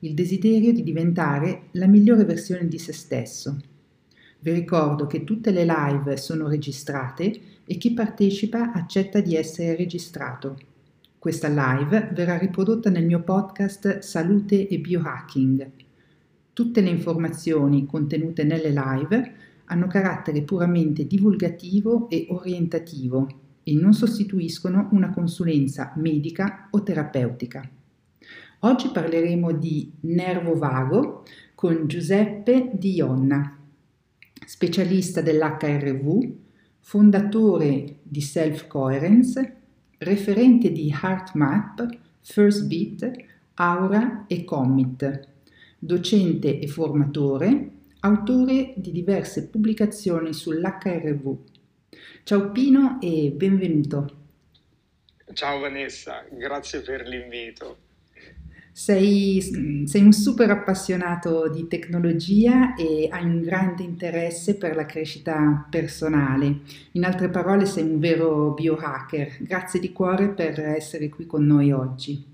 il desiderio di diventare la migliore versione di se stesso. Vi ricordo che tutte le live sono registrate e chi partecipa accetta di essere registrato. Questa live verrà riprodotta nel mio podcast Salute e Biohacking. Tutte le informazioni contenute nelle live hanno carattere puramente divulgativo e orientativo e non sostituiscono una consulenza medica o terapeutica. Oggi parleremo di nervo vago con Giuseppe Di Ionna, specialista dell'HRV, fondatore di Self Coherence, referente di HeartMap, First Beat, Aura e Commit, docente e formatore, autore di diverse pubblicazioni sull'HRV. Ciao Pino e benvenuto. Ciao Vanessa, grazie per l'invito. Sei, sei, un super appassionato di tecnologia e hai un grande interesse per la crescita personale. In altre parole, sei un vero biohacker. Grazie di cuore per essere qui con noi oggi.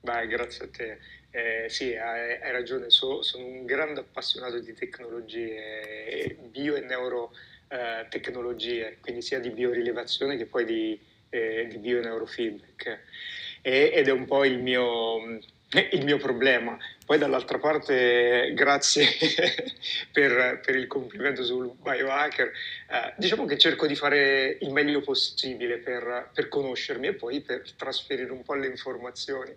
Beh, grazie a te. Eh, sì, hai, hai ragione, so, sono un grande appassionato di tecnologie, bio e neurotecnologie, eh, quindi sia di biorilevazione che poi di, eh, di bio neurofeedback. E, ed è un po' il mio il mio problema. Poi dall'altra parte, grazie per, per, il complimento sul biohacker, eh, diciamo che cerco di fare il meglio possibile per, per, conoscermi e poi per trasferire un po' le informazioni.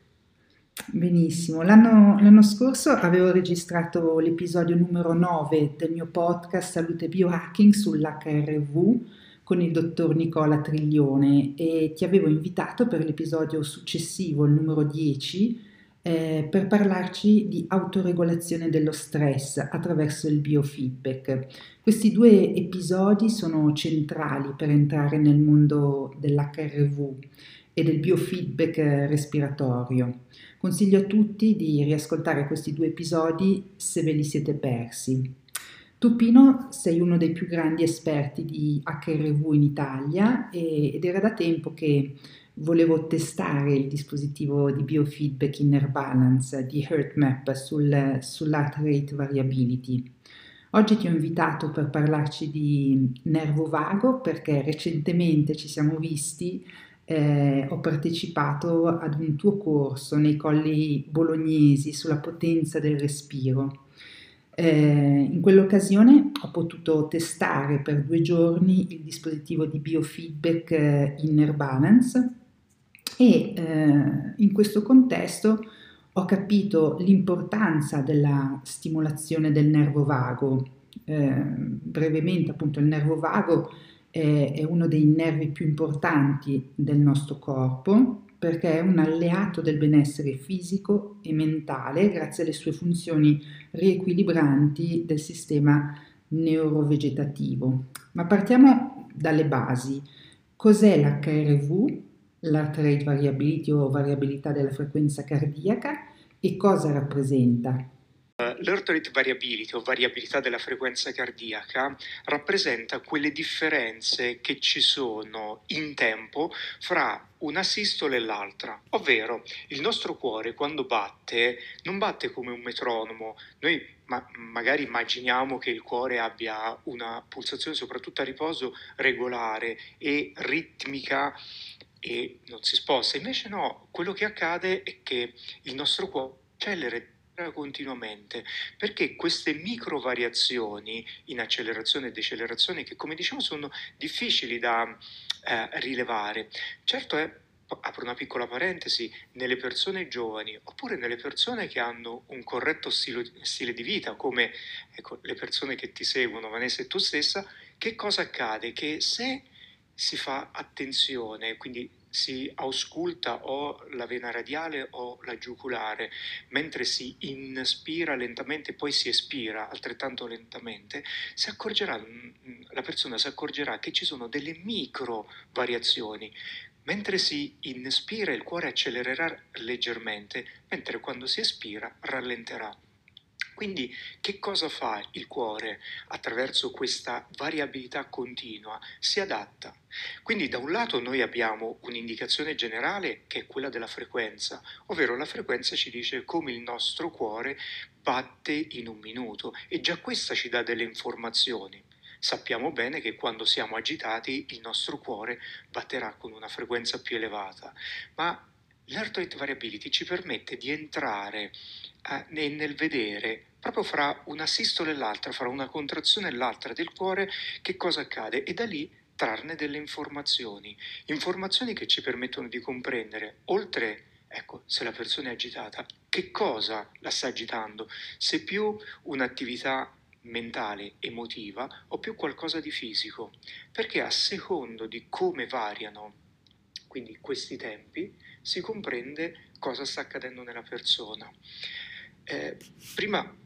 Benissimo, l'anno, l'anno scorso avevo registrato l'episodio numero 9 del mio podcast Salute Biohacking sull'HRV con il dottor Nicola Triglione e ti avevo invitato per l'episodio successivo, il numero 10, eh, per parlarci di autoregolazione dello stress attraverso il biofeedback. Questi due episodi sono centrali per entrare nel mondo dell'HRV e del biofeedback respiratorio. Consiglio a tutti di riascoltare questi due episodi se ve li siete persi. Tu Pino sei uno dei più grandi esperti di HRV in Italia ed era da tempo che volevo testare il dispositivo di biofeedback Inner Balance di HeartMap sul, sull'heart rate variability. Oggi ti ho invitato per parlarci di nervo vago perché recentemente ci siamo visti, eh, ho partecipato ad un tuo corso nei colli bolognesi sulla potenza del respiro. Eh, in quell'occasione ho potuto testare per due giorni il dispositivo di biofeedback eh, Inner Balance e eh, in questo contesto ho capito l'importanza della stimolazione del nervo vago. Eh, brevemente, appunto, il nervo vago è, è uno dei nervi più importanti del nostro corpo perché è un alleato del benessere fisico e mentale grazie alle sue funzioni riequilibranti del sistema neurovegetativo. Ma partiamo dalle basi. Cos'è l'HRV? L'heart rate variability o variabilità della frequenza cardiaca e cosa rappresenta? L'heart rate variability o variabilità della frequenza cardiaca rappresenta quelle differenze che ci sono in tempo fra una sistole e l'altra, ovvero il nostro cuore quando batte non batte come un metronomo, noi ma- magari immaginiamo che il cuore abbia una pulsazione soprattutto a riposo regolare e ritmica e non si sposta. Invece no, quello che accade è che il nostro cuore accelera continuamente perché queste micro variazioni in accelerazione e decelerazione che come diciamo sono difficili da eh, rilevare certo è apro una piccola parentesi, nelle persone giovani oppure nelle persone che hanno un corretto stilo, stile di vita, come ecco, le persone che ti seguono, Vanessa e tu stessa, che cosa accade? Che se si fa attenzione, quindi si ausculta o la vena radiale o la giugulare, mentre si inspira lentamente e poi si espira altrettanto lentamente, accorgerà, mm, la persona si accorgerà che ci sono delle micro variazioni. Mentre si inspira il cuore accelererà leggermente, mentre quando si espira rallenterà. Quindi che cosa fa il cuore attraverso questa variabilità continua? Si adatta. Quindi da un lato noi abbiamo un'indicazione generale che è quella della frequenza, ovvero la frequenza ci dice come il nostro cuore batte in un minuto e già questa ci dà delle informazioni. Sappiamo bene che quando siamo agitati il nostro cuore batterà con una frequenza più elevata, ma l'heart rate variability ci permette di entrare eh, nel vedere proprio fra una sistola e l'altra, fra una contrazione e l'altra del cuore, che cosa accade? E da lì trarne delle informazioni, informazioni che ci permettono di comprendere, oltre, ecco, se la persona è agitata, che cosa la sta agitando, se più un'attività mentale, emotiva o più qualcosa di fisico, perché a secondo di come variano quindi questi tempi si comprende cosa sta accadendo nella persona. Eh, prima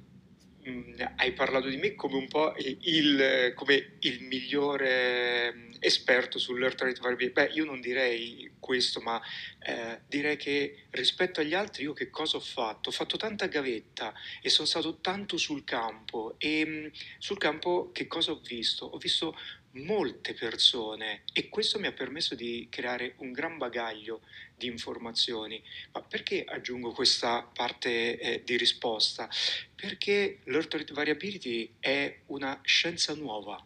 Mm, hai parlato di me come un po' il, come il migliore mm, esperto sull'earth rate. Beh, io non direi questo, ma eh, direi che rispetto agli altri io che cosa ho fatto? Ho fatto tanta gavetta e sono stato tanto sul campo e mh, mm, sul campo che cosa ho visto? Ho visto molte persone e questo mi ha permesso di creare un gran bagaglio di informazioni. Ma perché aggiungo questa parte eh, di risposta? Perché l'Earth Variability è una scienza nuova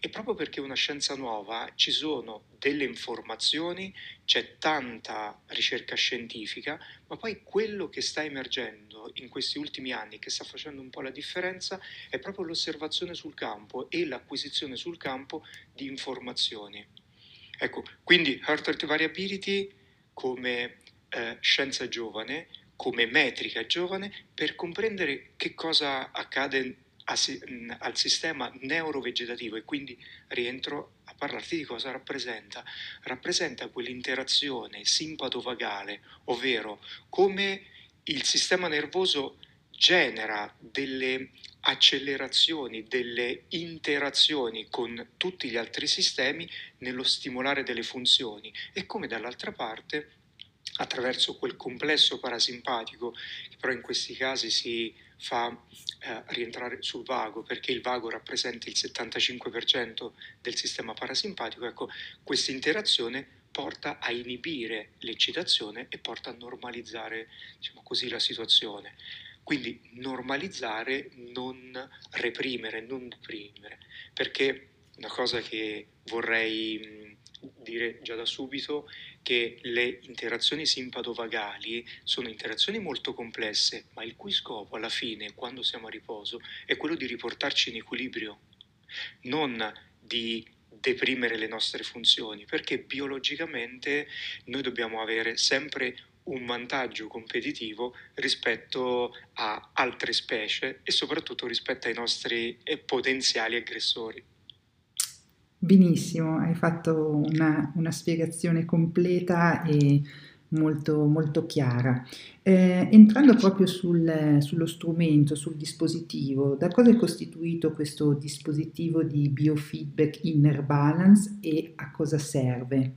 e proprio perché è una scienza nuova ci sono delle informazioni, c'è tanta ricerca scientifica, ma poi quello che sta emergendo in questi ultimi anni, che sta facendo un po' la differenza, è proprio l'osservazione sul campo e l'acquisizione sul campo di informazioni. Ecco, quindi Heart Variability come eh, scienza giovane, come metrica giovane, per comprendere che cosa accade al sistema neurovegetativo e quindi rientro a parlarti di cosa rappresenta. Rappresenta quell'interazione simpatovagale, ovvero come il sistema nervoso genera delle accelerazioni, delle interazioni con tutti gli altri sistemi nello stimolare delle funzioni. E come dall'altra parte attraverso quel complesso parasimpatico che però in questi casi si fa eh, rientrare sul vago perché il vago rappresenta il 75% del sistema parasimpatico, ecco, questa interazione porta a inibire l'eccitazione e porta a normalizzare diciamo così, la situazione. Quindi normalizzare, non reprimere, non deprimere, perché una cosa che vorrei dire già da subito che le interazioni simpatovagali sono interazioni molto complesse, ma il cui scopo alla fine, quando siamo a riposo, è quello di riportarci in equilibrio, non di deprimere le nostre funzioni, perché biologicamente noi dobbiamo avere sempre un vantaggio competitivo rispetto a altre specie e soprattutto rispetto ai nostri eh, potenziali aggressori. Benissimo, hai fatto una, una spiegazione completa e molto, molto chiara. Eh, entrando proprio sul, sullo strumento, sul dispositivo, da cosa è costituito questo dispositivo di biofeedback inner balance e a cosa serve?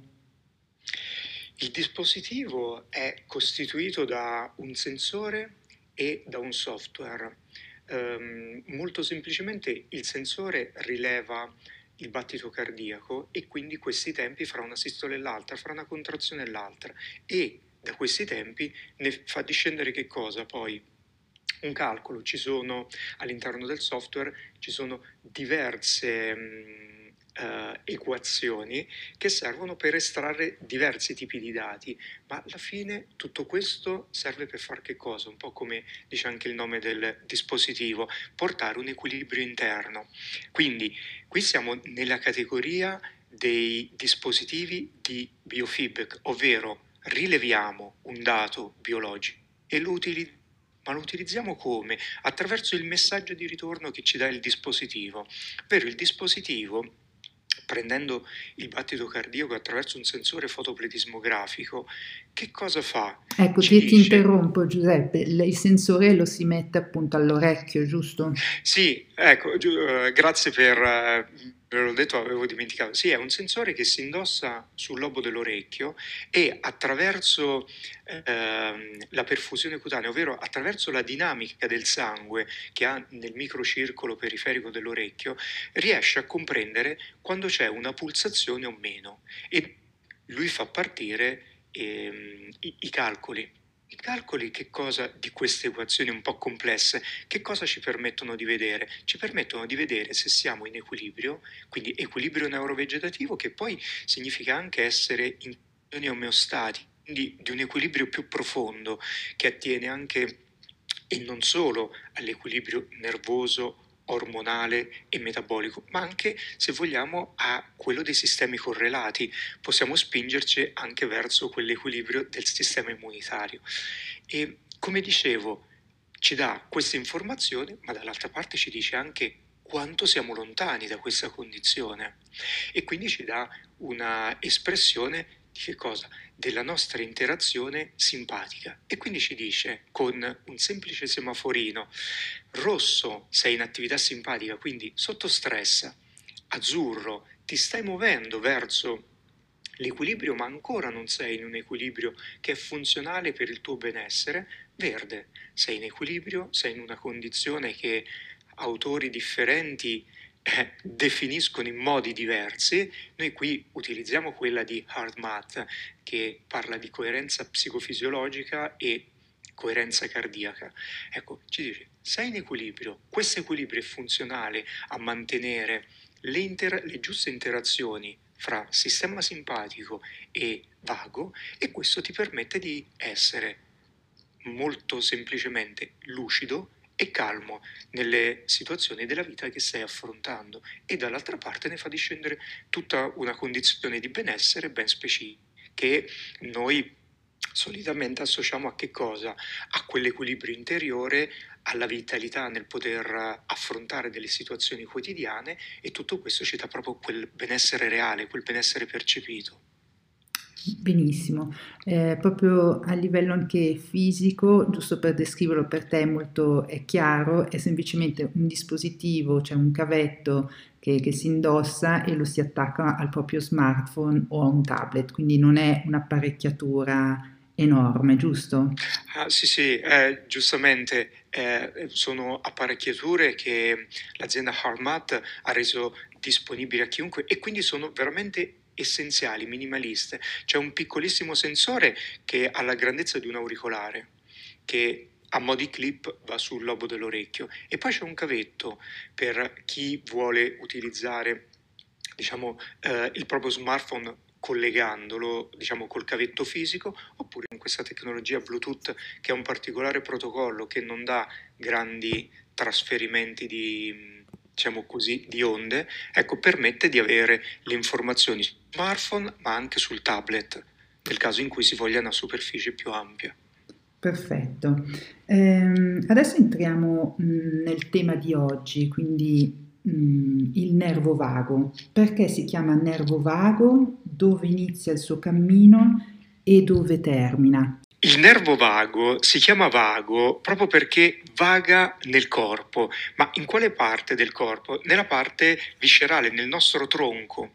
Il dispositivo è costituito da un sensore e da un software. Um, molto semplicemente il sensore rileva il battito cardiaco e quindi questi tempi fra una sistola e l'altra, fra una contrazione e l'altra e da questi tempi ne fa discendere che cosa poi? Un calcolo, ci sono all'interno del software ci sono diverse mh, uh, equazioni che servono per estrarre diversi tipi di dati, ma alla fine tutto questo serve per fare che cosa? Un po' come dice anche il nome del dispositivo, portare un equilibrio interno. Quindi qui siamo nella categoria dei dispositivi di biofeedback, ovvero rileviamo un dato biologico e lo utilizziamo ma lo utilizziamo come? Attraverso il messaggio di ritorno che ci dà il dispositivo, ovvero il dispositivo prendendo il battito cardiaco attraverso un sensore fotopletismografico, che cosa fa? Ecco, ti, ti interrompo Giuseppe, il sensore lo si mette appunto all'orecchio, giusto? Sì, ecco, uh, grazie per... Uh, ve l'ho detto, avevo dimenticato. Sì, è un sensore che si indossa sul lobo dell'orecchio e attraverso eh, la perfusione cutanea, ovvero attraverso la dinamica del sangue che ha nel microcircolo periferico dell'orecchio, riesce a comprendere quando c'è una pulsazione o meno e lui fa partire ehm, i, i calcoli i calcoli che cosa, di queste equazioni un po' complesse, che cosa ci permettono di vedere? Ci permettono di vedere se siamo in equilibrio, quindi equilibrio neurovegetativo, che poi significa anche essere in condizioni omeostatiche, quindi di un equilibrio più profondo, che attiene anche e non solo all'equilibrio nervoso ormonale e metabolico, ma anche, se vogliamo, a quello dei sistemi correlati. Possiamo spingerci anche verso quell'equilibrio del sistema immunitario. E come dicevo, ci dà questa informazione, ma dall'altra parte ci dice anche quanto siamo lontani da questa condizione e quindi ci dà una espressione di che cosa? Della nostra interazione simpatica. E quindi ci dice con un semplice semaforino, rosso sei in attività simpatica, quindi sotto stress, azzurro ti stai muovendo verso l'equilibrio, ma ancora non sei in un equilibrio che è funzionale per il tuo benessere, verde sei in equilibrio, sei in una condizione che autori differenti eh, definiscono in modi diversi. Noi qui utilizziamo quella di Hard che parla di coerenza psicofisiologica e coerenza cardiaca. Ecco, ci dice, sei in equilibrio, questo equilibrio è funzionale a mantenere le, inter- le giuste interazioni fra sistema simpatico e vago e questo ti permette di essere molto semplicemente lucido e calmo nelle situazioni della vita che stai affrontando e dall'altra parte ne fa discendere tutta una condizione di benessere ben specifica che noi solitamente associamo a che cosa? A quell'equilibrio interiore, alla vitalità nel poter affrontare delle situazioni quotidiane e tutto questo ci dà proprio quel benessere reale, quel benessere percepito. Benissimo, eh, proprio a livello anche fisico, giusto per descriverlo per te molto è chiaro, è semplicemente un dispositivo, cioè un cavetto che, che, si indossa e lo si attacca al proprio smartphone o a un tablet, quindi non è un'apparecchiatura enorme, giusto? Ah, sì, sì, eh, giustamente eh, sono apparecchiature che l'azienda Harmat ha reso disponibili a chiunque e quindi sono veramente essenziali, minimaliste. C'è un piccolissimo sensore che ha la grandezza di un auricolare, che a mo' di clip va sul lobo dell'orecchio e poi c'è un cavetto per chi vuole utilizzare diciamo, eh, il proprio smartphone collegandolo diciamo, col cavetto fisico oppure con questa tecnologia Bluetooth che è un particolare protocollo che non dà grandi trasferimenti di, diciamo così, di onde, ecco, permette di avere le informazioni smartphone ma anche sul tablet, nel caso in cui si voglia una superficie più ampia. Perfetto. Ehm, adesso entriamo mh, nel tema di oggi, quindi mh, il nervo vago. Perché si chiama nervo vago? Dove inizia il suo cammino e dove termina? Il nervo vago si chiama vago proprio perché vaga nel corpo, ma in quale parte del corpo? Nella parte viscerale, nel nostro tronco.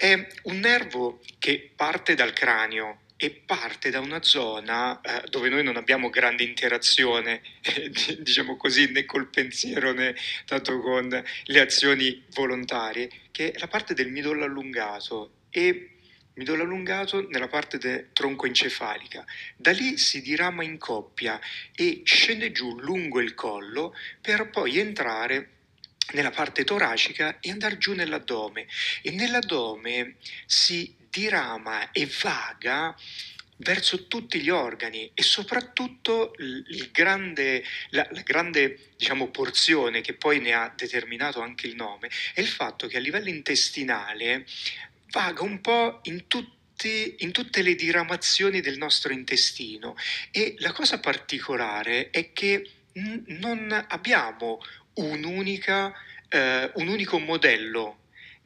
È un nervo che parte dal cranio e parte da una zona eh, dove noi non abbiamo grande interazione, eh, diciamo così, né col pensiero né tanto con le azioni volontarie, che è la parte del midollo allungato e midollo allungato nella parte del tronco encefalica. Da lì si dirama in coppia e scende giù lungo il collo per poi entrare nella parte toracica e andare giù nell'addome. E nell'addome si dirama e vaga verso tutti gli organi e soprattutto grande, la, la, grande diciamo, porzione che poi ne ha determinato anche il nome è il fatto che a livello intestinale vaga un po' in tutti in tutte le diramazioni del nostro intestino e la cosa particolare è che non abbiamo un'unica, eh, un unico modello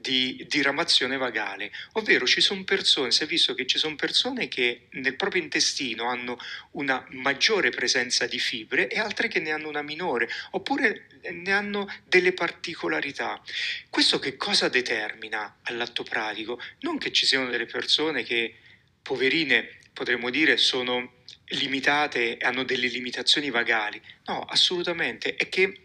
di diramazione vagale, ovvero ci sono persone, si è visto che ci sono persone che nel proprio intestino hanno una maggiore presenza di fibre e altre che ne hanno una minore, oppure ne hanno delle particolarità. Questo che cosa determina all'atto pratico? Non che ci siano delle persone che, poverine, potremmo dire, sono limitate hanno delle limitazioni vagali. No, assolutamente, è che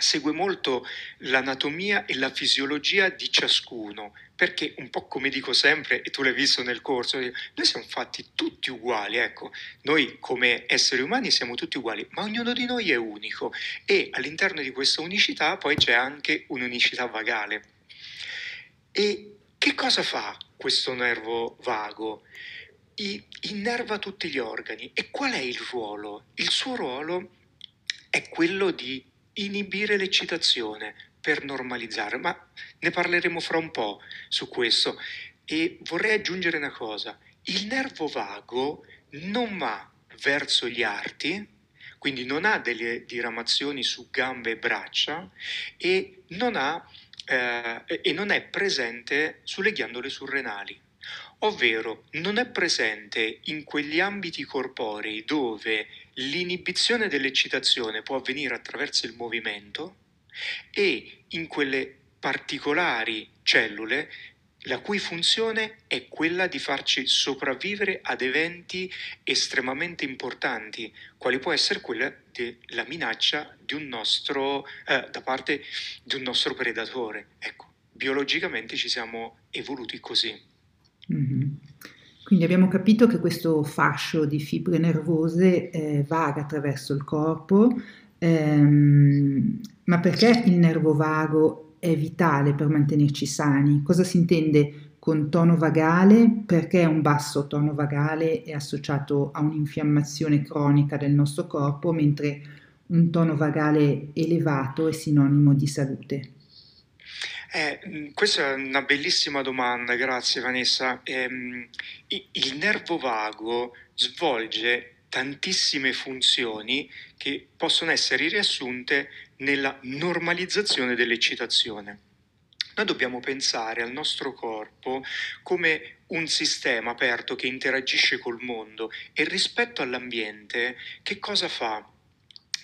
segue molto l'anatomia e la fisiologia di ciascuno, perché un po' come dico sempre, e tu l'hai visto nel corso, noi siamo fatti tutti uguali, ecco, noi come esseri umani siamo tutti uguali, ma ognuno di noi è unico e all'interno di questa unicità poi c'è anche un'unicità vagale. E che cosa fa questo nervo vago? Innerva tutti gli organi e qual è il ruolo? Il suo ruolo è quello di inibire l'eccitazione per normalizzare, ma ne parleremo fra un po' su questo. E vorrei aggiungere una cosa, il nervo vago non va verso gli arti, quindi non ha delle diramazioni su gambe e braccia e non, ha, eh, e non è presente sulle ghiandole surrenali ovvero non è presente in quegli ambiti corporei dove l'inibizione dell'eccitazione può avvenire attraverso il movimento e in quelle particolari cellule la cui funzione è quella di farci sopravvivere ad eventi estremamente importanti, quali può essere quella della minaccia di un nostro, eh, da parte di un nostro predatore. Ecco, biologicamente ci siamo evoluti così. Mm-hmm. Quindi abbiamo capito che questo fascio di fibre nervose eh, vaga attraverso il corpo, ehm, ma perché il nervo vago è vitale per mantenerci sani? Cosa si intende con tono vagale? Perché un basso tono vagale è associato a un'infiammazione cronica del nostro corpo, mentre un tono vagale elevato è sinonimo di salute? Eh, questa è una bellissima domanda, grazie Vanessa. Eh, il nervo vago svolge tantissime funzioni che possono essere riassunte nella normalizzazione dell'eccitazione. Noi dobbiamo pensare al nostro corpo come un sistema aperto che interagisce col mondo e rispetto all'ambiente che cosa fa?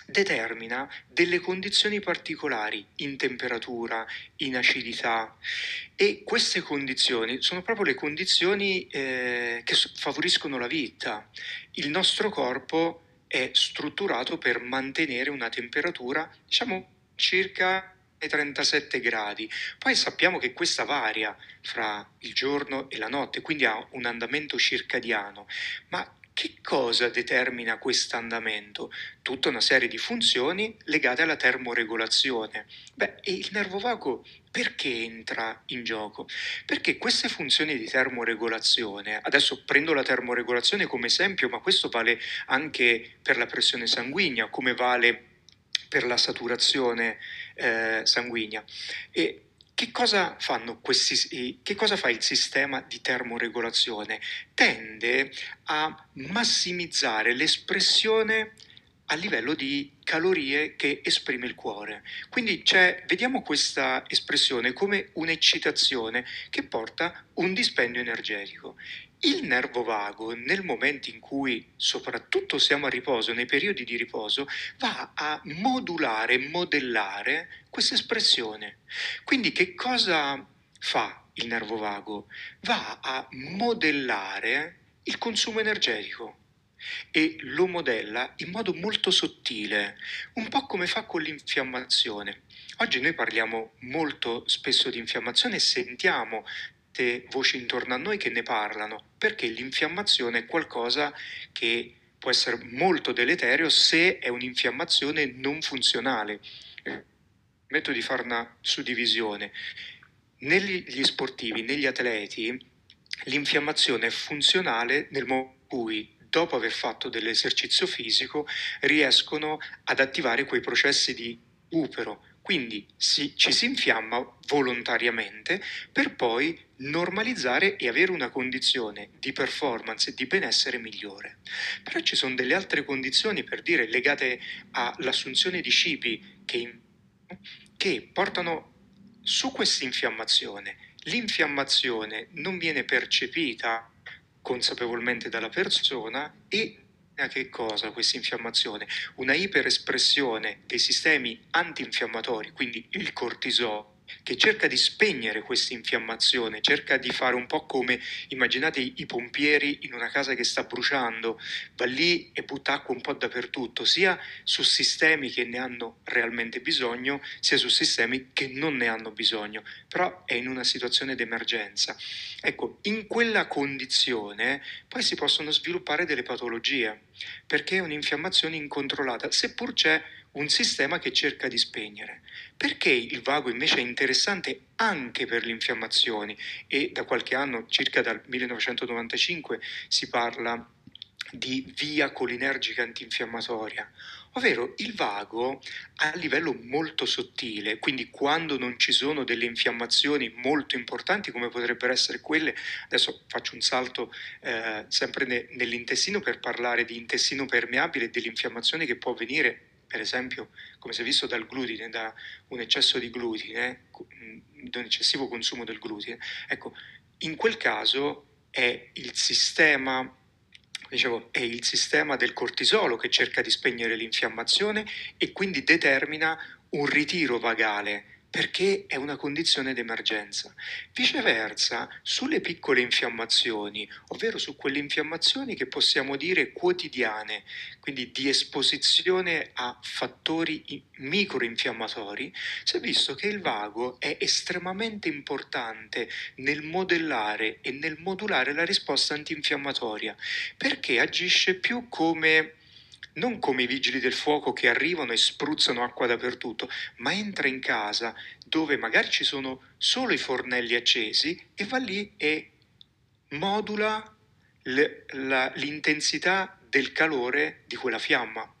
Determina delle condizioni particolari in temperatura, in acidità e queste condizioni sono proprio le condizioni eh, che favoriscono la vita. Il nostro corpo è strutturato per mantenere una temperatura, diciamo, circa 37 gradi. Poi sappiamo che questa varia fra il giorno e la notte, quindi ha un andamento circadiano, ma che cosa determina questo andamento? Tutta una serie di funzioni legate alla termoregolazione. Beh, e il nervo vago perché entra in gioco? Perché queste funzioni di termoregolazione, adesso prendo la termoregolazione come esempio, ma questo vale anche per la pressione sanguigna, come vale per la saturazione eh, sanguigna. E che cosa, questi, che cosa fa il sistema di termoregolazione? Tende a massimizzare l'espressione a livello di calorie che esprime il cuore. Quindi vediamo questa espressione come un'eccitazione che porta un dispendio energetico. Il nervo vago, nel momento in cui soprattutto siamo a riposo, nei periodi di riposo, va a modulare, modellare questa espressione. Quindi che cosa fa il nervo vago? Va a modellare il consumo energetico e lo modella in modo molto sottile, un po' come fa con l'infiammazione. Oggi noi parliamo molto spesso di infiammazione e sentiamo tante voci intorno a noi che ne parlano, perché l'infiammazione è qualcosa che può essere molto deleterio se è un'infiammazione non funzionale. Metto di fare una suddivisione. Negli sportivi, negli atleti, l'infiammazione è funzionale nel momento in cui dopo aver fatto dell'esercizio fisico riescono ad attivare quei processi di recupero, quindi si, ci si infiamma volontariamente per poi normalizzare e avere una condizione di performance e di benessere migliore. Però ci sono delle altre condizioni, per dire, legate all'assunzione di cibi che, che portano su questa infiammazione l'infiammazione non viene percepita consapevolmente dalla persona e a che cosa questa infiammazione? Una iperespressione dei sistemi antinfiammatori, quindi il cortisolo che cerca di spegnere questa infiammazione, cerca di fare un po' come immaginate i pompieri in una casa che sta bruciando, va lì e butta acqua un po' dappertutto, sia su sistemi che ne hanno realmente bisogno, sia su sistemi che non ne hanno bisogno, però è in una situazione d'emergenza. Ecco, in quella condizione poi si possono sviluppare delle patologie, perché è un'infiammazione incontrollata, seppur c'è un sistema che cerca di spegnere. Perché il vago invece è interessante anche per le infiammazioni? E da qualche anno, circa dal 1995, si parla di via colinergica antinfiammatoria, ovvero il vago a livello molto sottile, quindi quando non ci sono delle infiammazioni molto importanti come potrebbero essere quelle, adesso faccio un salto eh, sempre ne, nell'intestino per parlare di intestino permeabile e dell'infiammazione che può avvenire per esempio, come si è visto dal glutine, da un eccesso di glutine, da un eccessivo consumo del glutine, ecco, in quel caso è il sistema dicevo, è il sistema del cortisolo che cerca di spegnere l'infiammazione e quindi determina un ritiro vagale perché è una condizione d'emergenza. Viceversa, sulle piccole infiammazioni, ovvero su quelle infiammazioni che possiamo dire quotidiane, quindi di esposizione a fattori microinfiammatori, si è visto che il vago è estremamente importante nel modellare e nel modulare la risposta antinfiammatoria, perché agisce più come non come i vigili del fuoco che arrivano e spruzzano acqua dappertutto, ma entra in casa dove magari ci sono solo i fornelli accesi e va lì e modula l'intensità del calore di quella fiamma.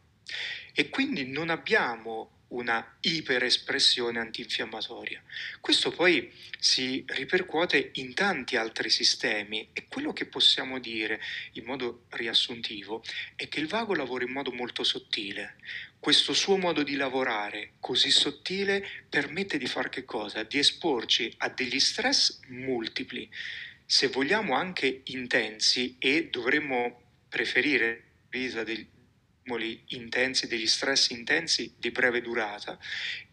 E quindi non abbiamo una iperespressione antinfiammatoria. Questo poi si ripercuote in tanti altri sistemi e quello che possiamo dire in modo riassuntivo è che il vago lavora in modo molto sottile. Questo suo modo di lavorare così sottile permette di fare che cosa? Di esporci a degli stress multipli, se vogliamo anche intensi e dovremmo preferire dei, stimoli intensi, degli stress intensi di breve durata,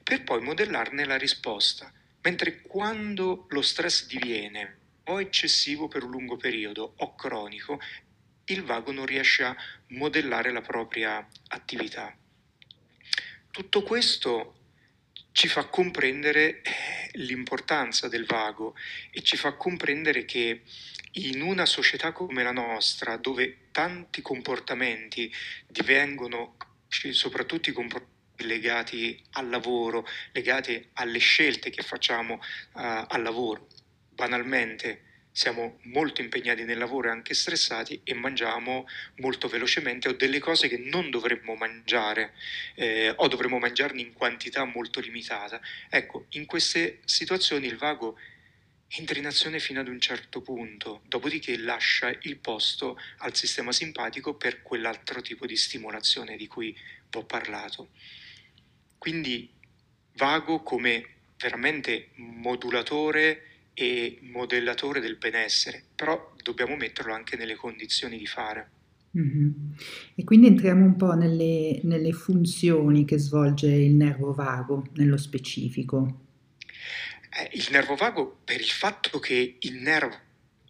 per poi modellarne la risposta. Mentre quando lo stress diviene o eccessivo per un lungo periodo o cronico, il vago non riesce a modellare la propria attività. Tutto questo ci fa comprendere eh, l'importanza del vago e ci fa comprendere che in una società come la nostra, dove tanti comportamenti divengono, soprattutto i comportamenti legati al lavoro, legati alle scelte che facciamo uh, al lavoro, banalmente siamo molto impegnati nel lavoro e anche stressati e mangiamo molto velocemente o delle cose che non dovremmo mangiare eh, o dovremmo mangiarne in quantità molto limitata. Ecco, in queste situazioni il vago entra in azione fino ad un certo punto, dopodiché lascia il posto al sistema simpatico per quell'altro tipo di stimolazione di cui vi ho parlato. Quindi vago come veramente modulatore e modellatore del benessere, però dobbiamo metterlo anche nelle condizioni di fare. Mm-hmm. E quindi entriamo un po' nelle, nelle funzioni che svolge il nervo vago nello specifico. Eh, il nervo vago per il fatto che il nervo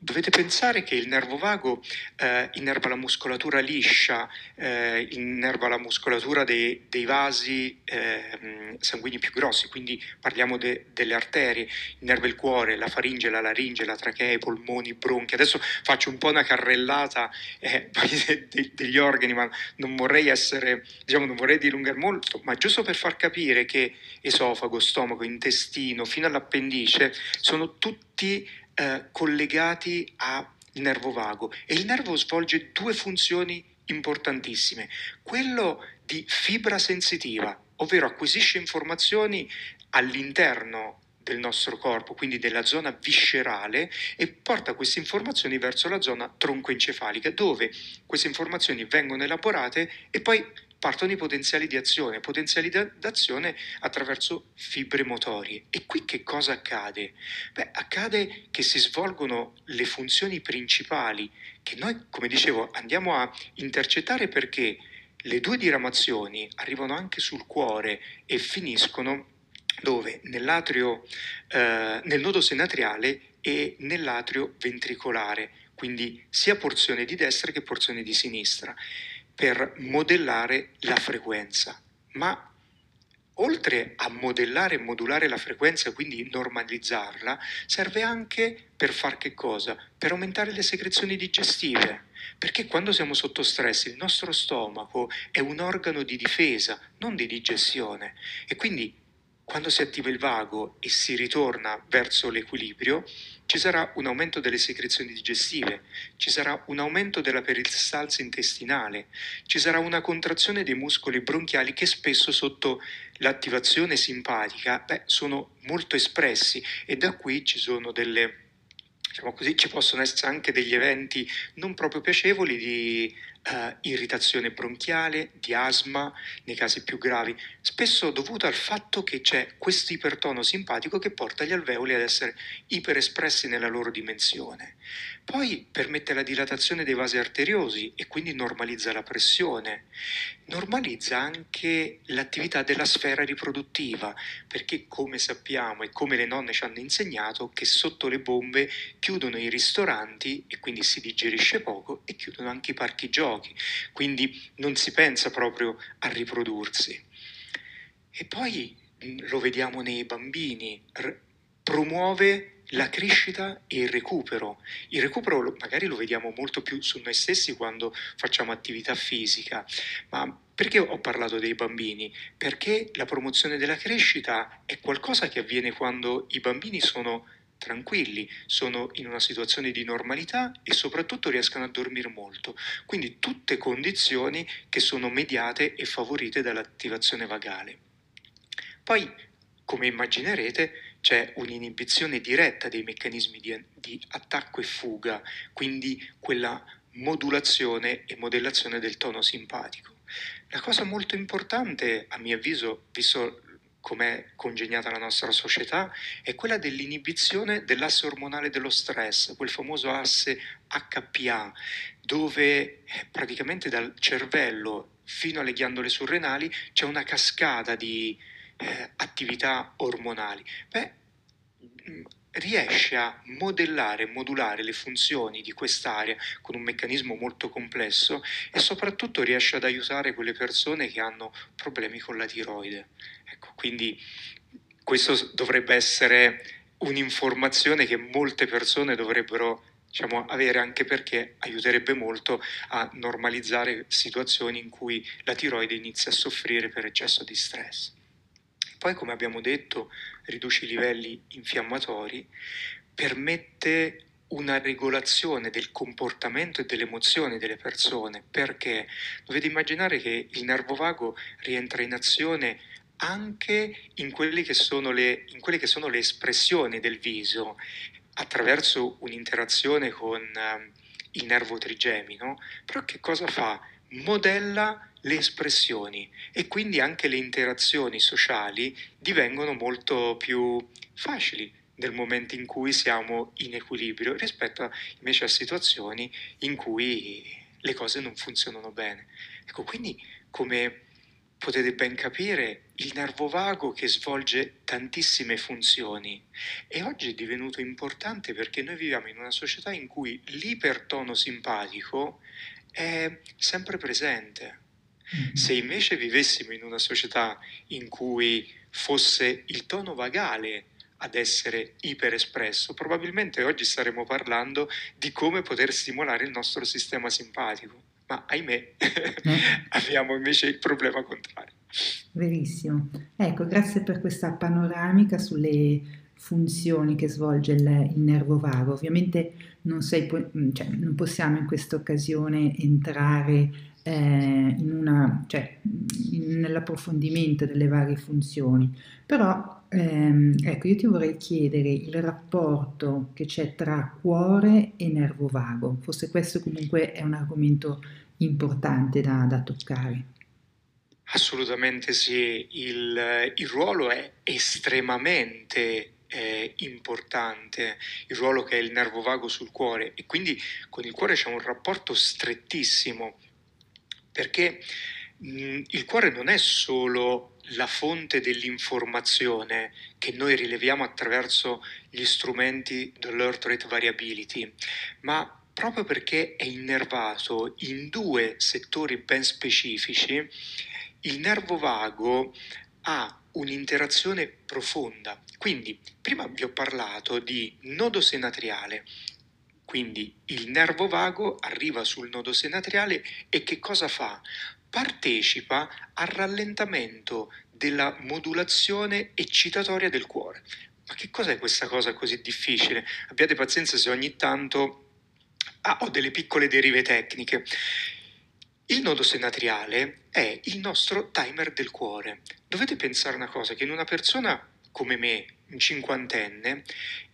Dovete pensare che il nervo vago eh, innerva la muscolatura liscia, eh, innerva la muscolatura dei, dei vasi eh, sanguigni più grossi, quindi parliamo de, delle arterie, innerva il cuore, la faringe, la laringe, la trachea, i polmoni, i bronchi. Adesso faccio un po' una carrellata eh, de, de, degli organi, ma non vorrei essere, diciamo, non vorrei dilungare molto, ma giusto per far capire che esofago, stomaco, intestino, fino all'appendice sono tutti eh, collegati al nervo vago e il nervo svolge due funzioni importantissime. Quello di fibra sensitiva, ovvero acquisisce informazioni all'interno del nostro corpo, quindi della zona viscerale, e porta queste informazioni verso la zona troncoencefalica, dove queste informazioni vengono elaborate e poi partono i potenziali di azione, potenziali d'azione attraverso fibre motorie. E qui che cosa accade? Beh, accade che si svolgono le funzioni principali che noi, come dicevo, andiamo a intercettare perché le due diramazioni arrivano anche sul cuore e finiscono dove? Nell'atrio, eh, nel nodo senatriale e nell'atrio ventricolare, quindi sia porzione di destra che porzione di sinistra, per modellare la frequenza. Ma oltre a modellare e modulare la frequenza, quindi normalizzarla, serve anche per far che cosa? Per aumentare le secrezioni digestive. Perché quando siamo sotto stress il nostro stomaco è un organo di difesa, non di digestione. E quindi quando si attiva il vago e si ritorna verso l'equilibrio, ci sarà un aumento delle secrezioni digestive, ci sarà un aumento della peristalsi intestinale, ci sarà una contrazione dei muscoli bronchiali che spesso sotto l'attivazione simpatica beh, sono molto espressi e da qui ci sono delle diciamo così, ci possono essere anche degli eventi non proprio piacevoli di eh, irritazione bronchiale, di asma nei casi più gravi, spesso dovuto al fatto che c'è questo ipertono simpatico che porta gli alveoli ad essere iperespressi nella loro dimensione. Poi permette la dilatazione dei vasi arteriosi e quindi normalizza la pressione. Normalizza anche l'attività della sfera riproduttiva, perché come sappiamo e come le nonne ci hanno insegnato, che sotto le bombe chiudono i ristoranti e quindi si digerisce poco e chiudono anche i parchi giochi, quindi non si pensa proprio a riprodursi. E poi lo vediamo nei bambini, promuove la crescita e il recupero. Il recupero magari lo vediamo molto più su noi stessi quando facciamo attività fisica, ma perché ho parlato dei bambini? Perché la promozione della crescita è qualcosa che avviene quando i bambini sono tranquilli, sono in una situazione di normalità e soprattutto riescono a dormire molto. Quindi tutte condizioni che sono mediate e favorite dall'attivazione vagale. Poi, come immaginerete, c'è un'inibizione diretta dei meccanismi di, di, attacco e fuga, quindi quella modulazione e modellazione del tono simpatico. La cosa molto importante, a mio avviso, visto com'è congegnata la nostra società, è quella dell'inibizione dell'asse ormonale dello stress, quel famoso asse HPA, dove eh, praticamente dal cervello fino alle ghiandole surrenali c'è una cascata di eh, attività ormonali, beh, riesce a modellare e modulare le funzioni di quest'area con un meccanismo molto complesso e soprattutto riesce ad aiutare quelle persone che hanno problemi con la tiroide. Ecco, quindi questo dovrebbe essere un'informazione che molte persone dovrebbero diciamo, avere anche perché aiuterebbe molto a normalizzare situazioni in cui la tiroide inizia a soffrire per eccesso di stress. Poi, come abbiamo detto, riduce i livelli infiammatori, permette una regolazione del comportamento e delle emozioni delle persone, perché dovete immaginare che il nervo vago rientra in azione anche in quelle che sono le, che sono le espressioni del viso, attraverso un'interazione con uh, il nervo trigemino, però che cosa fa? Modella le espressioni e quindi anche le interazioni sociali divengono molto più facili nel momento in cui siamo in equilibrio rispetto invece a situazioni in cui le cose non funzionano bene. Ecco, quindi come potete ben capire, il nervo vago che svolge tantissime funzioni e oggi è divenuto importante perché noi viviamo in una società in cui l'ipertono simpatico è sempre presente Mm-hmm. Se invece vivessimo in una società in cui fosse il tono vagale ad essere iperespresso, probabilmente oggi staremmo parlando di come poter stimolare il nostro sistema simpatico. Ma ahimè, eh. abbiamo invece il problema contrario. Verissimo. Ecco, grazie per questa panoramica sulle funzioni che svolge il, il nervo vago. Ovviamente non, sei, cioè, non possiamo in questa occasione entrare eh, in una, cioè, in, nell'approfondimento delle varie funzioni. Però ehm, ecco, io ti vorrei chiedere il rapporto che c'è tra cuore e nervo vago. Forse questo comunque è un argomento importante da, da toccare. Assolutamente sì, il, il ruolo è estremamente eh, importante, il ruolo che ha il nervo vago sul cuore. E quindi con il cuore c'è un rapporto strettissimo perché mh, il cuore non è solo la fonte dell'informazione che noi rileviamo attraverso gli strumenti dell'Earth Rate Variability, ma proprio perché è innervato in due settori ben specifici, il nervo vago ha un'interazione profonda. Quindi, prima vi ho parlato di nodo senatriale, quindi il nervo vago arriva sul nodo senatriale e che cosa fa? Partecipa al rallentamento della modulazione eccitatoria del cuore. Ma che cos'è questa cosa così difficile? Abbiate pazienza se ogni tanto ah, ho delle piccole derive tecniche. Il nodo senatriale è il nostro timer del cuore. Dovete pensare una cosa, che in una persona come me, un cinquantenne,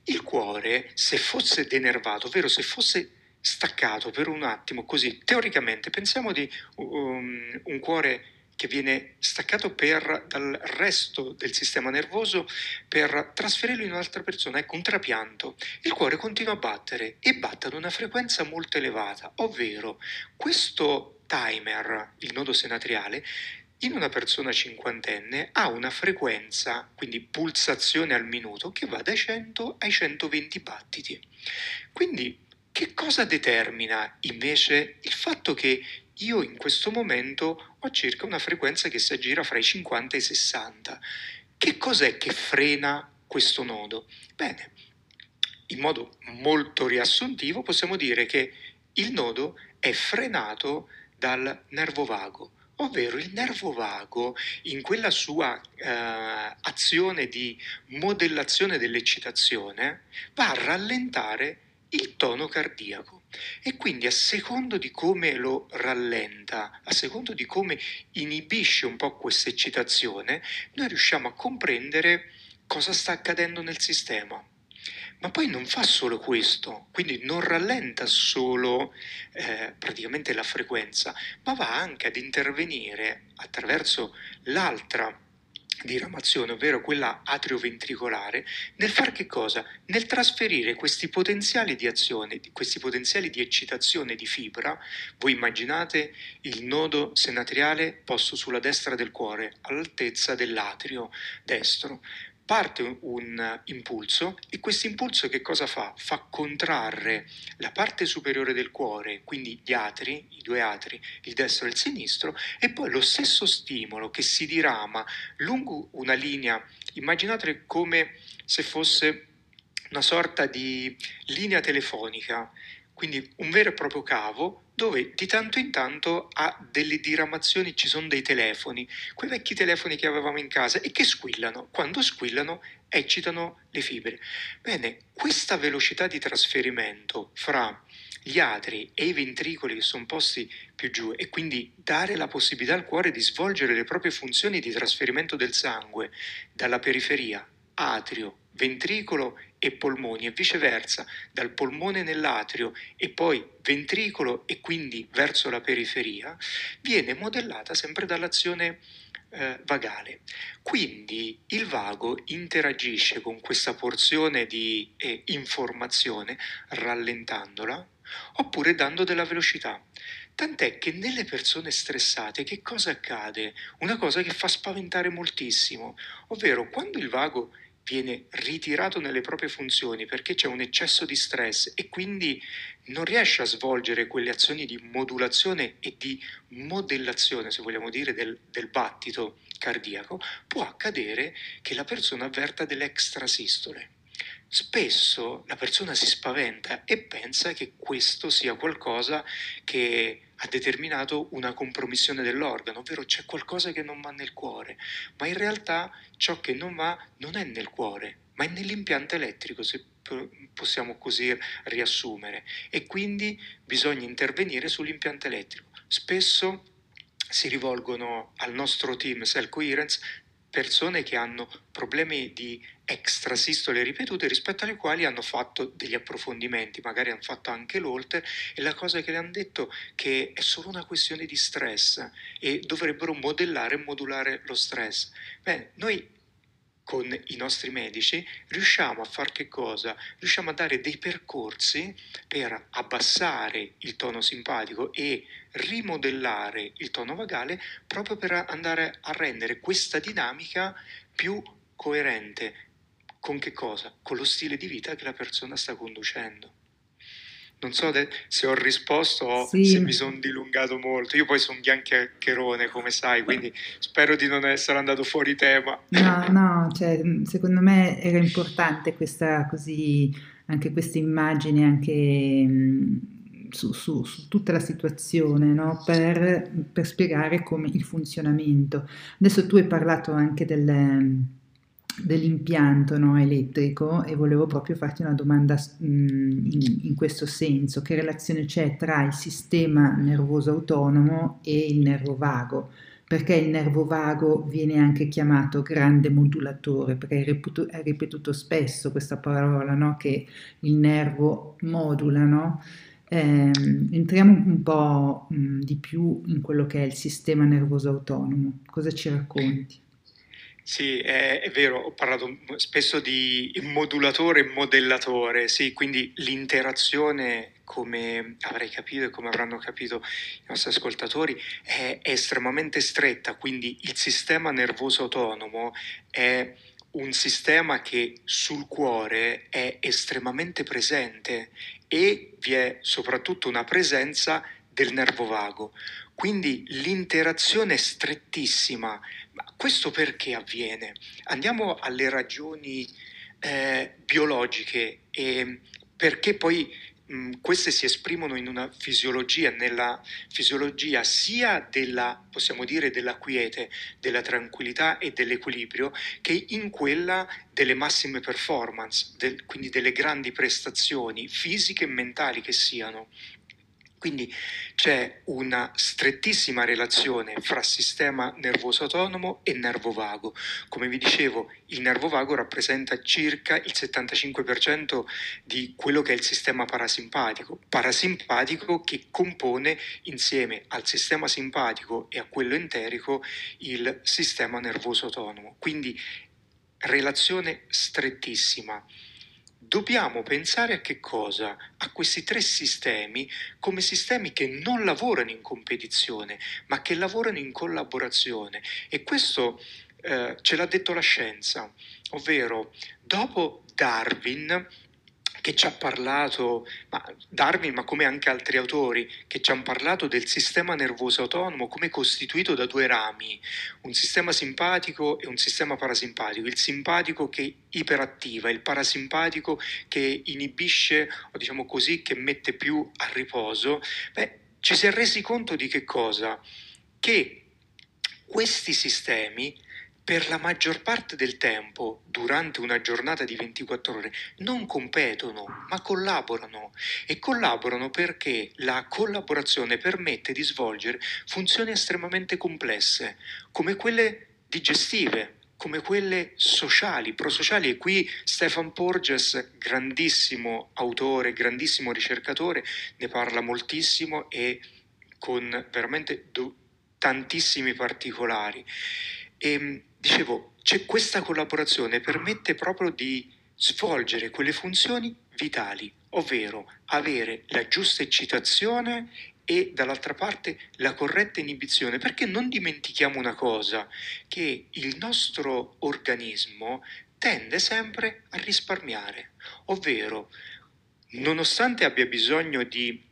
il cuore, se fosse denervato, ovvero se fosse staccato per un attimo così, teoricamente pensiamo di um, un cuore che viene staccato per, dal resto del sistema nervoso per trasferirlo in un'altra persona, ecco un trapianto. Il cuore continua a battere e batte ad una frequenza molto elevata, ovvero questo timer, il nodo senatriale, in una persona cinquantenne ha una frequenza, quindi pulsazione al minuto, che va dai 100 ai 120 battiti. Quindi che cosa determina invece il fatto che io in questo momento ho circa una frequenza che si aggira fra i 50 e i 60? Che cos'è che frena questo nodo? Bene, in modo molto riassuntivo possiamo dire che il nodo è frenato dal nervo vago, ovvero il nervo vago in quella sua eh, azione di modellazione dell'eccitazione va a rallentare il tono cardiaco e quindi a secondo di come lo rallenta, a secondo di come inibisce un po' questa eccitazione, noi riusciamo a comprendere cosa sta accadendo nel sistema. Ma poi non fa solo questo, quindi non rallenta solo eh, praticamente la frequenza, ma va anche ad intervenire attraverso l'altra diramazione, ovvero quella atrioventricolare, nel far che cosa? Nel trasferire questi potenziali di azione, questi potenziali di eccitazione di fibra, voi immaginate il nodo senatriale posto sulla destra del cuore, all'altezza dell'atrio destro, parte un impulso e questo impulso che cosa fa? Fa contrarre la parte superiore del cuore, quindi gli atri, i due atri, il destro e il sinistro, e poi lo stesso stimolo che si dirama lungo una linea, immaginate come se fosse una sorta di linea telefonica, quindi un vero e proprio cavo dove di tanto in tanto ha delle diramazioni, ci sono dei telefoni, quei vecchi telefoni che avevamo in casa e che squillano. Quando squillano eccitano le fibre. Bene, questa velocità di trasferimento fra gli atri e i ventricoli che sono posti più giù e quindi dare la possibilità al cuore di svolgere le proprie funzioni di trasferimento del sangue dalla periferia, atrio, ventricolo e polmoni e viceversa, dal polmone nell'atrio e poi ventricolo e quindi verso la periferia, viene modellata sempre dall'azione eh, vagale. Quindi il vago interagisce con questa porzione di eh, informazione rallentandola oppure dando della velocità. Tant'è che nelle persone stressate che cosa accade? Una cosa che fa spaventare moltissimo, ovvero quando il vago viene ritirato nelle proprie funzioni perché c'è un eccesso di stress e quindi non riesce a svolgere quelle azioni di modulazione e di modellazione, se vogliamo dire, del, del battito cardiaco, può accadere che la persona avverta delle extrasistole. Spesso la persona si spaventa e pensa che questo sia qualcosa che ha determinato una compromissione dell'organo, ovvero c'è qualcosa che non va nel cuore, ma in realtà ciò che non va non è nel cuore, ma è nell'impianto elettrico, se possiamo così riassumere, e quindi bisogna intervenire sull'impianto elettrico. Spesso si rivolgono al nostro team Cell Coherence persone che hanno problemi di extrasistole ripetute rispetto alle quali hanno fatto degli approfondimenti, magari hanno fatto anche l'olter e la cosa che le hanno detto che è solo una questione di stress e dovrebbero modellare e modulare lo stress. Beh, noi con i nostri medici riusciamo a fare che cosa? Riusciamo a dare dei percorsi per abbassare il tono simpatico e rimodellare il tono vagale proprio per andare a rendere questa dinamica più coerente. Con che cosa? Con lo stile di vita che la persona sta conducendo. Non so se ho risposto o sì. se mi sono dilungato molto. Io poi sono biancherone, come sai, quindi spero di non essere andato fuori tema. No, no, cioè, secondo me era importante questa così, anche questa immagine, anche su, su, su, tutta la situazione, no? per, per spiegare come il funzionamento. Adesso tu hai parlato anche del dell'impianto no, elettrico e volevo proprio farti una domanda in, in, questo senso, che relazione c'è tra il sistema nervoso autonomo e il nervo vago? Perché il nervo vago viene anche chiamato grande modulatore, perché hai ripetuto, hai ripetuto spesso questa parola, no? che il nervo modula, no? Eh, entriamo un po' mh, di più in quello che è il sistema nervoso autonomo. Cosa ci racconti? Sì, è, è, vero, ho parlato spesso di modulatore e modellatore, sì, quindi l'interazione, come avrei capito e come avranno capito i nostri ascoltatori, è, estremamente stretta, quindi il sistema nervoso autonomo è un sistema che sul cuore è estremamente presente e vi è soprattutto una presenza del nervo vago. Quindi l'interazione è strettissima. Questo perché avviene? Andiamo alle ragioni eh, biologiche e perché poi mh, queste si esprimono in una fisiologia, nella fisiologia sia della, possiamo dire, della quiete, della tranquillità e dell'equilibrio, che in quella delle massime performance, del, quindi delle grandi prestazioni fisiche e mentali che siano. Quindi c'è una strettissima relazione fra sistema nervoso autonomo e nervo vago. Come vi dicevo, il nervo vago rappresenta circa il 75% di quello che è il sistema parasimpatico, parasimpatico che compone insieme al sistema simpatico e a quello enterico il sistema nervoso autonomo. Quindi relazione strettissima dobbiamo pensare a che cosa? A questi tre sistemi come sistemi che non lavorano in competizione, ma che lavorano in collaborazione. E questo eh, ce l'ha detto la scienza, ovvero dopo Darwin che ci ha parlato, ma Darwin, ma come anche altri autori, che ci hanno parlato del sistema nervoso autonomo come costituito da due rami, un sistema simpatico e un sistema parasimpatico. Il simpatico che iperattiva, il parasimpatico che inibisce, o diciamo così, che mette più a riposo. Beh, ci si è resi conto di che cosa? Che questi sistemi per la maggior parte del tempo, durante una giornata di 24 ore, non competono, ma collaborano. E collaborano perché la collaborazione permette di svolgere funzioni estremamente complesse, come quelle digestive, come quelle sociali, prosociali. E qui Stefan Porges, grandissimo autore, grandissimo ricercatore, ne parla moltissimo e con veramente do- tantissimi particolari. E ehm, dicevo, c'è questa collaborazione permette proprio di svolgere quelle funzioni vitali, ovvero avere la giusta eccitazione e dall'altra parte la corretta inibizione, perché non dimentichiamo una cosa, che il nostro organismo tende sempre a risparmiare, ovvero nonostante abbia bisogno di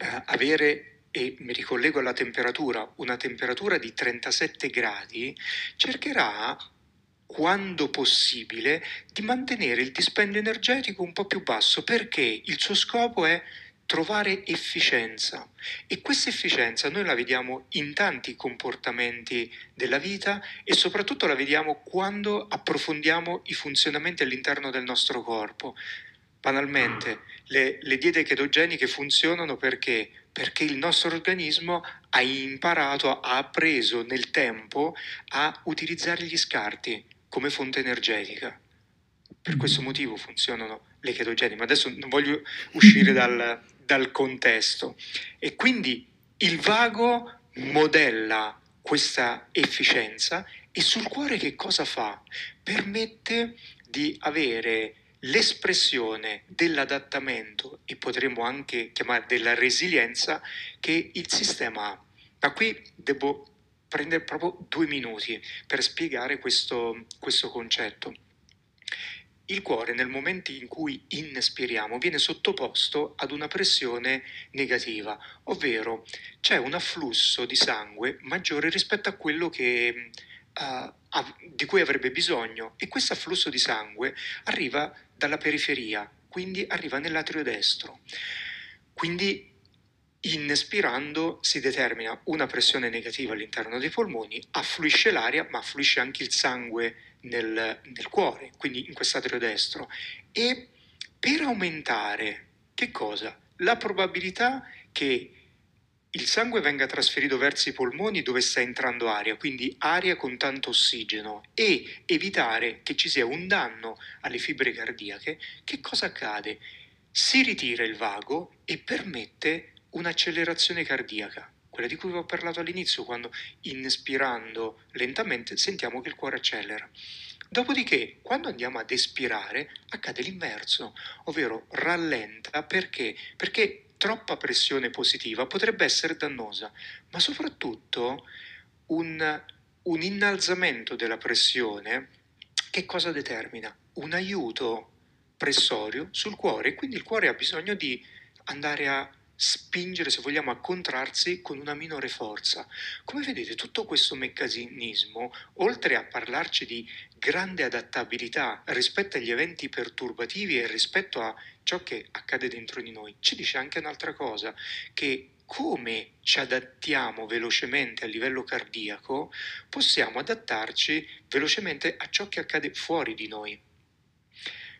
eh, avere e mi ricollego alla temperatura, una temperatura di 37 gradi, cercherà quando possibile di mantenere il dispendio energetico un po' più basso perché il suo scopo è trovare efficienza e questa efficienza noi la vediamo in tanti comportamenti della vita e soprattutto la vediamo quando approfondiamo i funzionamenti all'interno del nostro corpo. Banalmente, le, le diete ketogeniche funzionano perché? Perché il nostro organismo ha imparato, ha appreso nel tempo a utilizzare gli scarti come fonte energetica. Per mm. questo motivo funzionano le ketogeniche, ma adesso non voglio uscire dal, dal contesto. E quindi il vago modella questa efficienza e sul cuore che cosa fa? Permette di avere l'espressione dell'adattamento e potremmo anche chiamare della resilienza che il sistema ha. Ma qui devo prendere proprio due minuti per spiegare questo, questo concetto. Il cuore nel momento in cui inspiriamo viene sottoposto ad una pressione negativa, ovvero c'è un afflusso di sangue maggiore rispetto a quello che, uh, di cui avrebbe bisogno e questo afflusso di sangue arriva dalla periferia, quindi arriva nell'atrio destro. Quindi inspirando si determina una pressione negativa all'interno dei polmoni, affluisce l'aria, ma affluisce anche il sangue nel, nel cuore, quindi in quest'atrio destro. E per aumentare che cosa? La probabilità che il sangue venga trasferito verso i polmoni dove sta entrando aria, quindi aria con tanto ossigeno, e evitare che ci sia un danno alle fibre cardiache, che cosa accade? Si ritira il vago e permette un'accelerazione cardiaca, quella di cui vi ho parlato all'inizio, quando inspirando lentamente sentiamo che il cuore accelera. Dopodiché, quando andiamo ad espirare, accade l'inverso, ovvero rallenta perché? Perché troppa pressione positiva potrebbe essere dannosa, ma soprattutto un, un innalzamento della pressione che cosa determina? Un aiuto pressorio sul cuore, quindi il cuore ha bisogno di andare a spingere, se vogliamo, a contrarsi con una minore forza. Come vedete, tutto questo meccanismo, oltre a parlarci di grande adattabilità rispetto agli eventi perturbativi e rispetto a ciò che accade dentro di noi, ci dice anche un'altra cosa, che come ci adattiamo velocemente a livello cardiaco, possiamo adattarci velocemente a ciò che accade fuori di noi.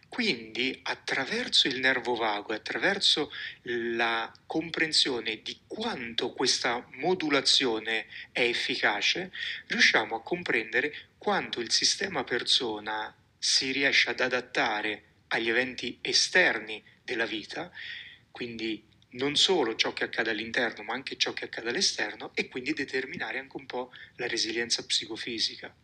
Quindi attraverso il nervo vago e attraverso la comprensione di quanto questa modulazione è efficace, riusciamo a comprendere quanto il sistema persona si riesce ad adattare agli eventi esterni della vita, quindi non solo ciò che accade all'interno, ma anche ciò che accade all'esterno e quindi determinare anche un po' la resilienza psicofisica.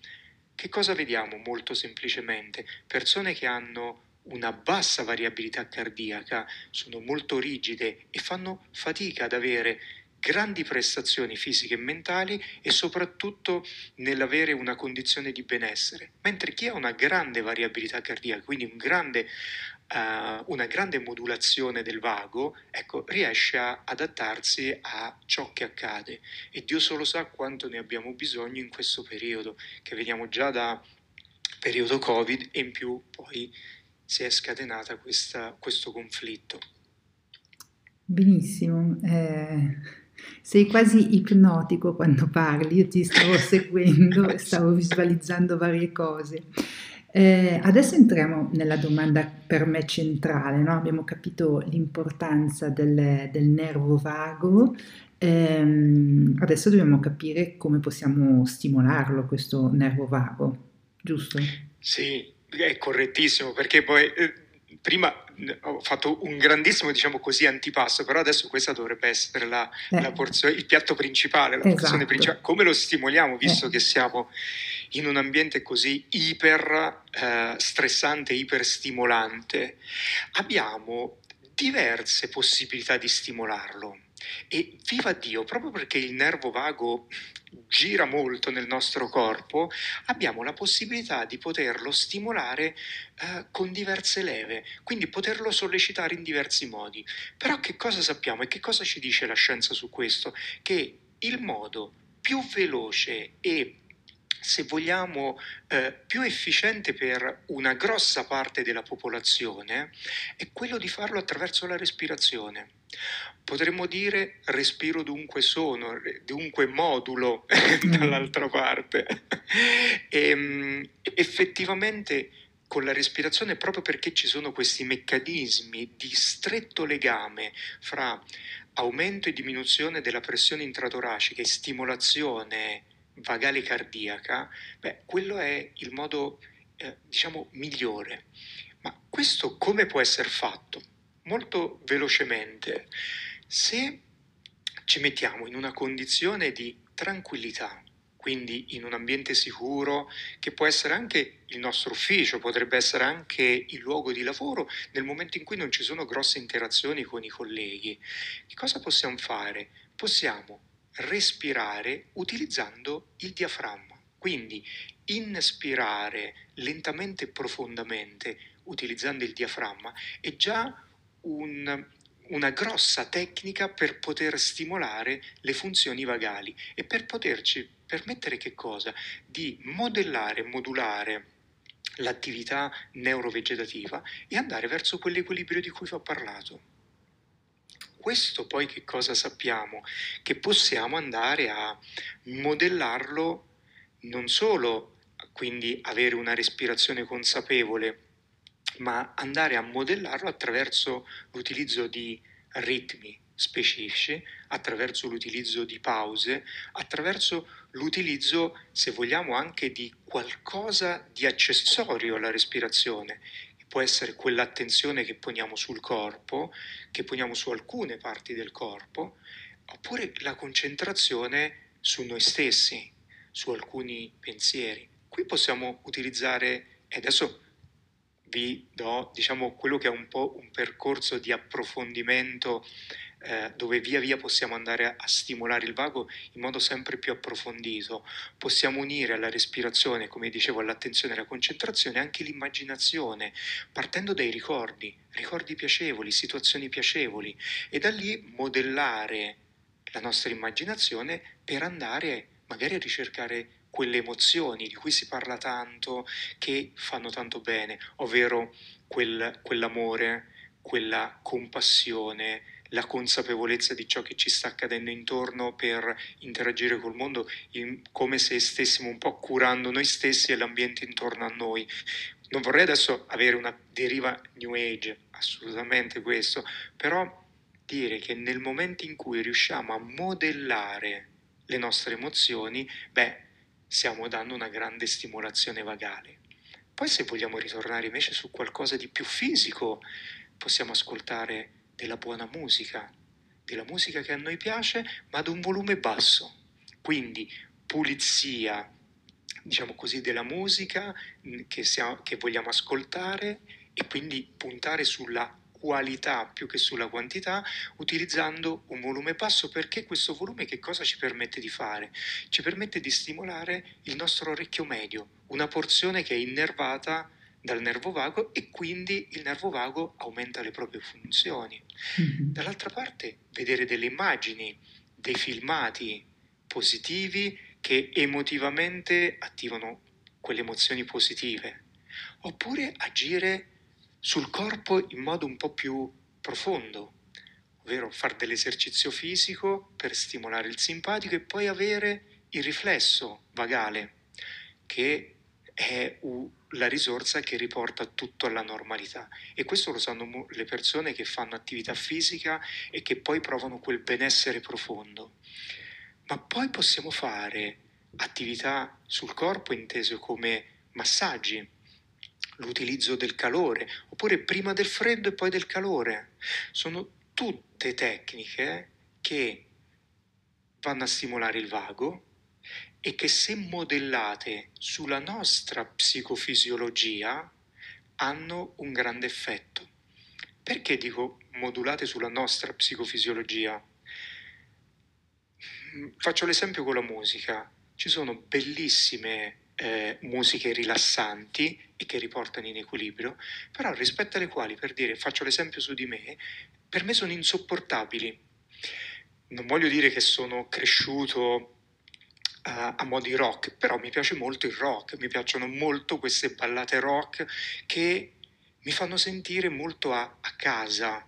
Che cosa vediamo molto semplicemente? Persone che hanno una bassa variabilità cardiaca, sono molto rigide e fanno fatica ad avere grandi prestazioni fisiche e mentali e soprattutto nell'avere una condizione di benessere, mentre chi ha una grande variabilità cardiaca, quindi un grande, uh, una grande modulazione del vago, ecco, riesce a adattarsi a ciò che accade e Dio solo sa quanto ne abbiamo bisogno in questo periodo, che vediamo già da periodo Covid e in più poi si è scatenata questa, questo conflitto. Benissimo, eh, sei quasi ipnotico quando parli, io ti stavo seguendo e stavo visualizzando varie cose. Eh, adesso entriamo nella domanda per me centrale, no? abbiamo capito l'importanza del, del nervo vago, ehm, adesso dobbiamo capire come possiamo stimolarlo questo nervo vago, giusto? Sì, è correttissimo, perché poi eh, prima ho fatto un grandissimo, diciamo così, antipasto, però adesso questa dovrebbe essere la, eh. la porzione, il piatto principale, la esatto. principale. Come lo stimoliamo, visto eh. che siamo in un ambiente così iper eh, stressante, iper stimolante? Abbiamo diverse possibilità di stimolarlo. E viva Dio, proprio perché il nervo vago gira molto nel nostro corpo, abbiamo la possibilità di poterlo stimolare eh, con diverse leve, quindi poterlo sollecitare in diversi modi. Però che cosa sappiamo e che cosa ci dice la scienza su questo? Che il modo più veloce e se vogliamo, eh, più efficiente per una grossa parte della popolazione è quello di farlo attraverso la respirazione. Potremmo dire respiro dunque sono, dunque modulo dall'altra parte. e, ehm, effettivamente con la respirazione proprio perché ci sono questi meccanismi di stretto legame fra aumento e diminuzione della pressione intratoracica e stimolazione vagale cardiaca, beh, quello è il modo, eh, diciamo, migliore. Ma questo come può essere fatto? Molto velocemente. Se ci mettiamo in una condizione di tranquillità, quindi in un ambiente sicuro, che può essere anche il nostro ufficio, potrebbe essere anche il luogo di lavoro, nel momento in cui non ci sono grosse interazioni con i colleghi. Che cosa possiamo fare? Possiamo respirare utilizzando il diaframma, quindi inspirare lentamente e profondamente utilizzando il diaframma è già un una grossa tecnica per poter stimolare le funzioni vagali e per poterci permettere che cosa? Di modellare, modulare l'attività neurovegetativa e andare verso quell'equilibrio di cui vi ho parlato. Questo poi che cosa sappiamo? Che possiamo andare a modellarlo non solo quindi avere una respirazione consapevole ma andare a modellarlo attraverso l'utilizzo di ritmi specifici, attraverso l'utilizzo di pause, attraverso l'utilizzo, se vogliamo, anche di qualcosa di accessorio alla respirazione. Può essere quell'attenzione che poniamo sul corpo, che poniamo su alcune parti del corpo, oppure la concentrazione su noi stessi, su alcuni pensieri. Qui possiamo utilizzare, e adesso vi do diciamo, quello che è un po' un percorso di approfondimento eh, dove via via possiamo andare a, stimolare il vago in modo sempre più approfondito. Possiamo unire alla respirazione, come dicevo, all'attenzione e alla concentrazione anche l'immaginazione, partendo dai ricordi, ricordi piacevoli, situazioni piacevoli e da lì modellare la nostra immaginazione per andare magari a ricercare quelle emozioni di cui si parla tanto, che fanno tanto bene, ovvero quel, quell'amore, quella compassione, la consapevolezza di ciò che ci sta accadendo intorno per interagire col mondo in, come se stessimo un po' curando noi stessi e l'ambiente intorno a noi. Non vorrei adesso avere una deriva New Age, assolutamente questo, però dire che nel momento in cui riusciamo a modellare le nostre emozioni, beh, stiamo dando una grande stimolazione vagale. Poi se vogliamo ritornare invece su qualcosa di più fisico, possiamo ascoltare della buona musica, della musica che a noi piace, ma ad un volume basso. Quindi pulizia, diciamo così, della musica che, siamo, che vogliamo ascoltare e quindi puntare sulla qualità più che sulla quantità, utilizzando un volume basso perché questo volume che cosa ci permette di fare? Ci permette di stimolare il nostro orecchio medio, una porzione che è innervata dal nervo vago e quindi il nervo vago aumenta le proprie funzioni. Mm-hmm. Dall'altra parte vedere delle immagini, dei filmati positivi che emotivamente attivano quelle emozioni positive, oppure agire sul corpo in modo un po' più profondo, ovvero fare dell'esercizio fisico per stimolare il simpatico e poi avere il riflesso vagale, che è la risorsa che riporta tutto alla normalità. E questo lo sanno le persone che fanno attività fisica e che poi provano quel benessere profondo. Ma poi possiamo fare attività sul corpo inteso come massaggi, l'utilizzo del calore, oppure prima del freddo e poi del calore. Sono tutte tecniche che vanno a stimolare il vago e che se modellate sulla nostra psicofisiologia hanno un grande effetto. Perché dico modulate sulla nostra psicofisiologia? Faccio l'esempio con la musica. Ci sono bellissime eh, musiche rilassanti e che riportano in equilibrio, però rispetto alle quali, per dire, faccio l'esempio su di me, per me sono insopportabili. Non voglio dire che sono cresciuto Uh, a modi rock, però mi piace molto il rock, mi piacciono molto queste ballate rock che mi fanno sentire molto a, a casa.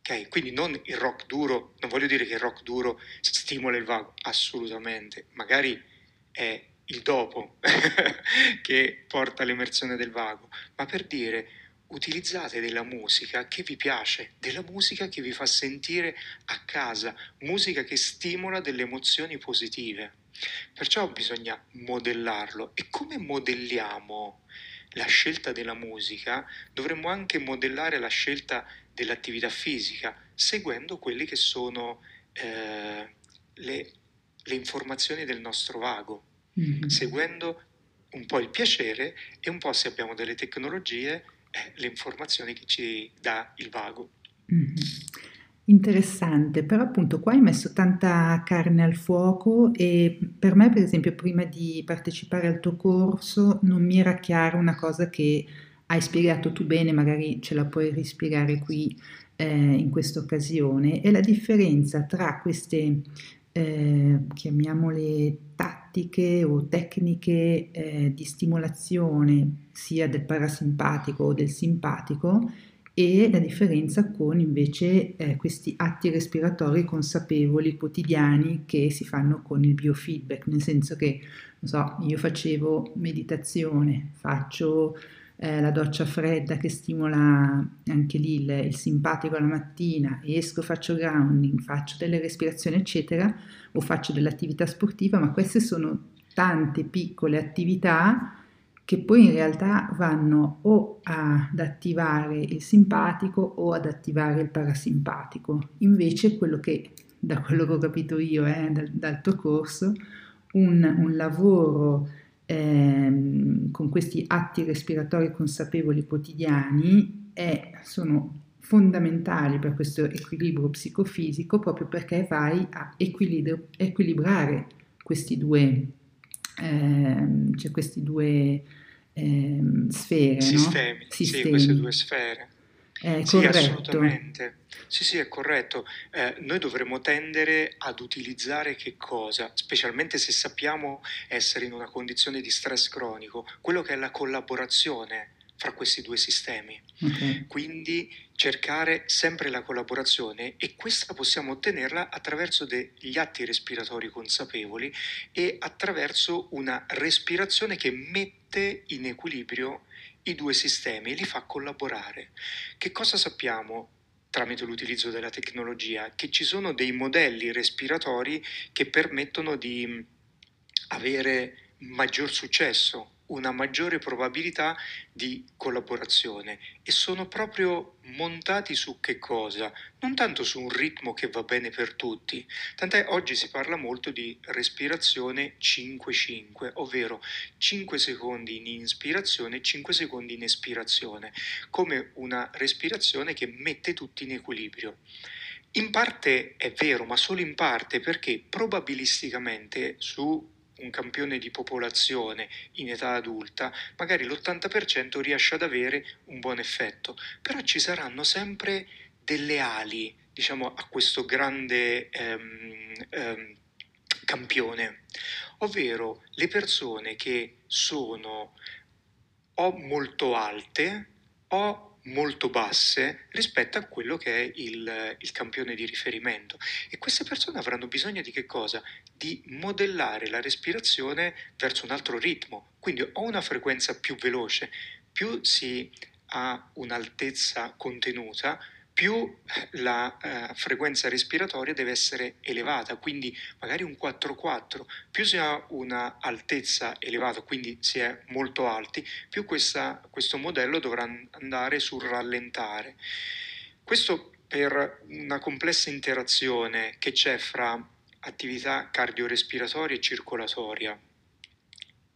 Okay? Quindi non il rock duro, non voglio dire che il rock duro stimola il vago, assolutamente, magari è il dopo che porta all'emersione del vago, ma per dire utilizzate della musica che vi piace, della musica che vi fa sentire a casa, musica che stimola delle emozioni positive. Perciò bisogna modellarlo. E come modelliamo la scelta della musica, dovremmo anche modellare la scelta dell'attività fisica, seguendo quelle che sono eh, le, le, informazioni del nostro vago, mm-hmm. seguendo un po' il piacere e un po' se abbiamo delle tecnologie, eh, le informazioni che ci dà il vago. Mm-hmm. Interessante, però appunto qua hai messo tanta carne al fuoco e per me per esempio prima di partecipare al tuo corso non mi era chiara una cosa che hai spiegato tu bene, magari ce la puoi rispiegare qui eh, in questa occasione, è la differenza tra queste, eh, chiamiamole tattiche o tecniche eh, di stimolazione sia del parasimpatico o del simpatico e la differenza con invece eh, questi atti respiratori consapevoli quotidiani che si fanno con il biofeedback, nel senso che, non so, io facevo meditazione, faccio eh, la doccia fredda che stimola anche lì il, il simpatico la mattina, esco, faccio grounding, faccio delle respirazioni, eccetera, o faccio dell'attività sportiva, ma queste sono tante piccole attività che poi in realtà vanno o ad attivare il simpatico o ad attivare il parasimpatico. Invece quello che, da quello che ho capito io eh, dal, dal tuo corso, un, un lavoro ehm, con questi atti respiratori consapevoli quotidiani è, sono fondamentali per questo equilibrio psicofisico proprio perché vai a equilibrare questi due ehm, cioè questi due ehm, sfere, Sistemi, no? Sistemi, sì, queste due sfere. È sì, corretto. assolutamente. Sì, sì, è corretto. Eh, noi dovremmo tendere ad utilizzare che cosa? Specialmente se sappiamo essere in una condizione di stress cronico, quello che è la collaborazione fra questi due sistemi. Okay. Quindi cercare sempre la collaborazione e questa possiamo ottenerla attraverso degli atti respiratori consapevoli e attraverso una respirazione che mette in equilibrio i due sistemi e li fa collaborare. Che cosa sappiamo tramite l'utilizzo della tecnologia? Che ci sono dei modelli respiratori che permettono di avere maggior successo una maggiore probabilità di collaborazione e sono proprio montati su che cosa? Non tanto su un ritmo che va bene per tutti, tant'è oggi si parla molto di respirazione 5-5, ovvero 5 secondi in ispirazione e 5 secondi in espirazione, come una respirazione che mette tutti in equilibrio. In parte è vero, ma solo in parte perché probabilisticamente su un campione di popolazione in età adulta, magari l'80% riesce ad avere un buon effetto, però ci saranno sempre delle ali, diciamo, a questo grande ehm, ehm, campione, ovvero le persone che sono o molto alte o molto basse rispetto a quello che è il, il, campione di riferimento. E queste persone avranno bisogno di che cosa? Di modellare la respirazione verso un altro ritmo. Quindi o una frequenza più veloce, più si ha un'altezza contenuta, più la eh, frequenza respiratoria deve essere elevata, quindi magari un 4-4, più si ha una altezza elevata, quindi si è molto alti, più questa, questo modello dovrà andare sul rallentare. Questo per una complessa interazione che c'è fra attività cardiorespiratoria e circolatoria.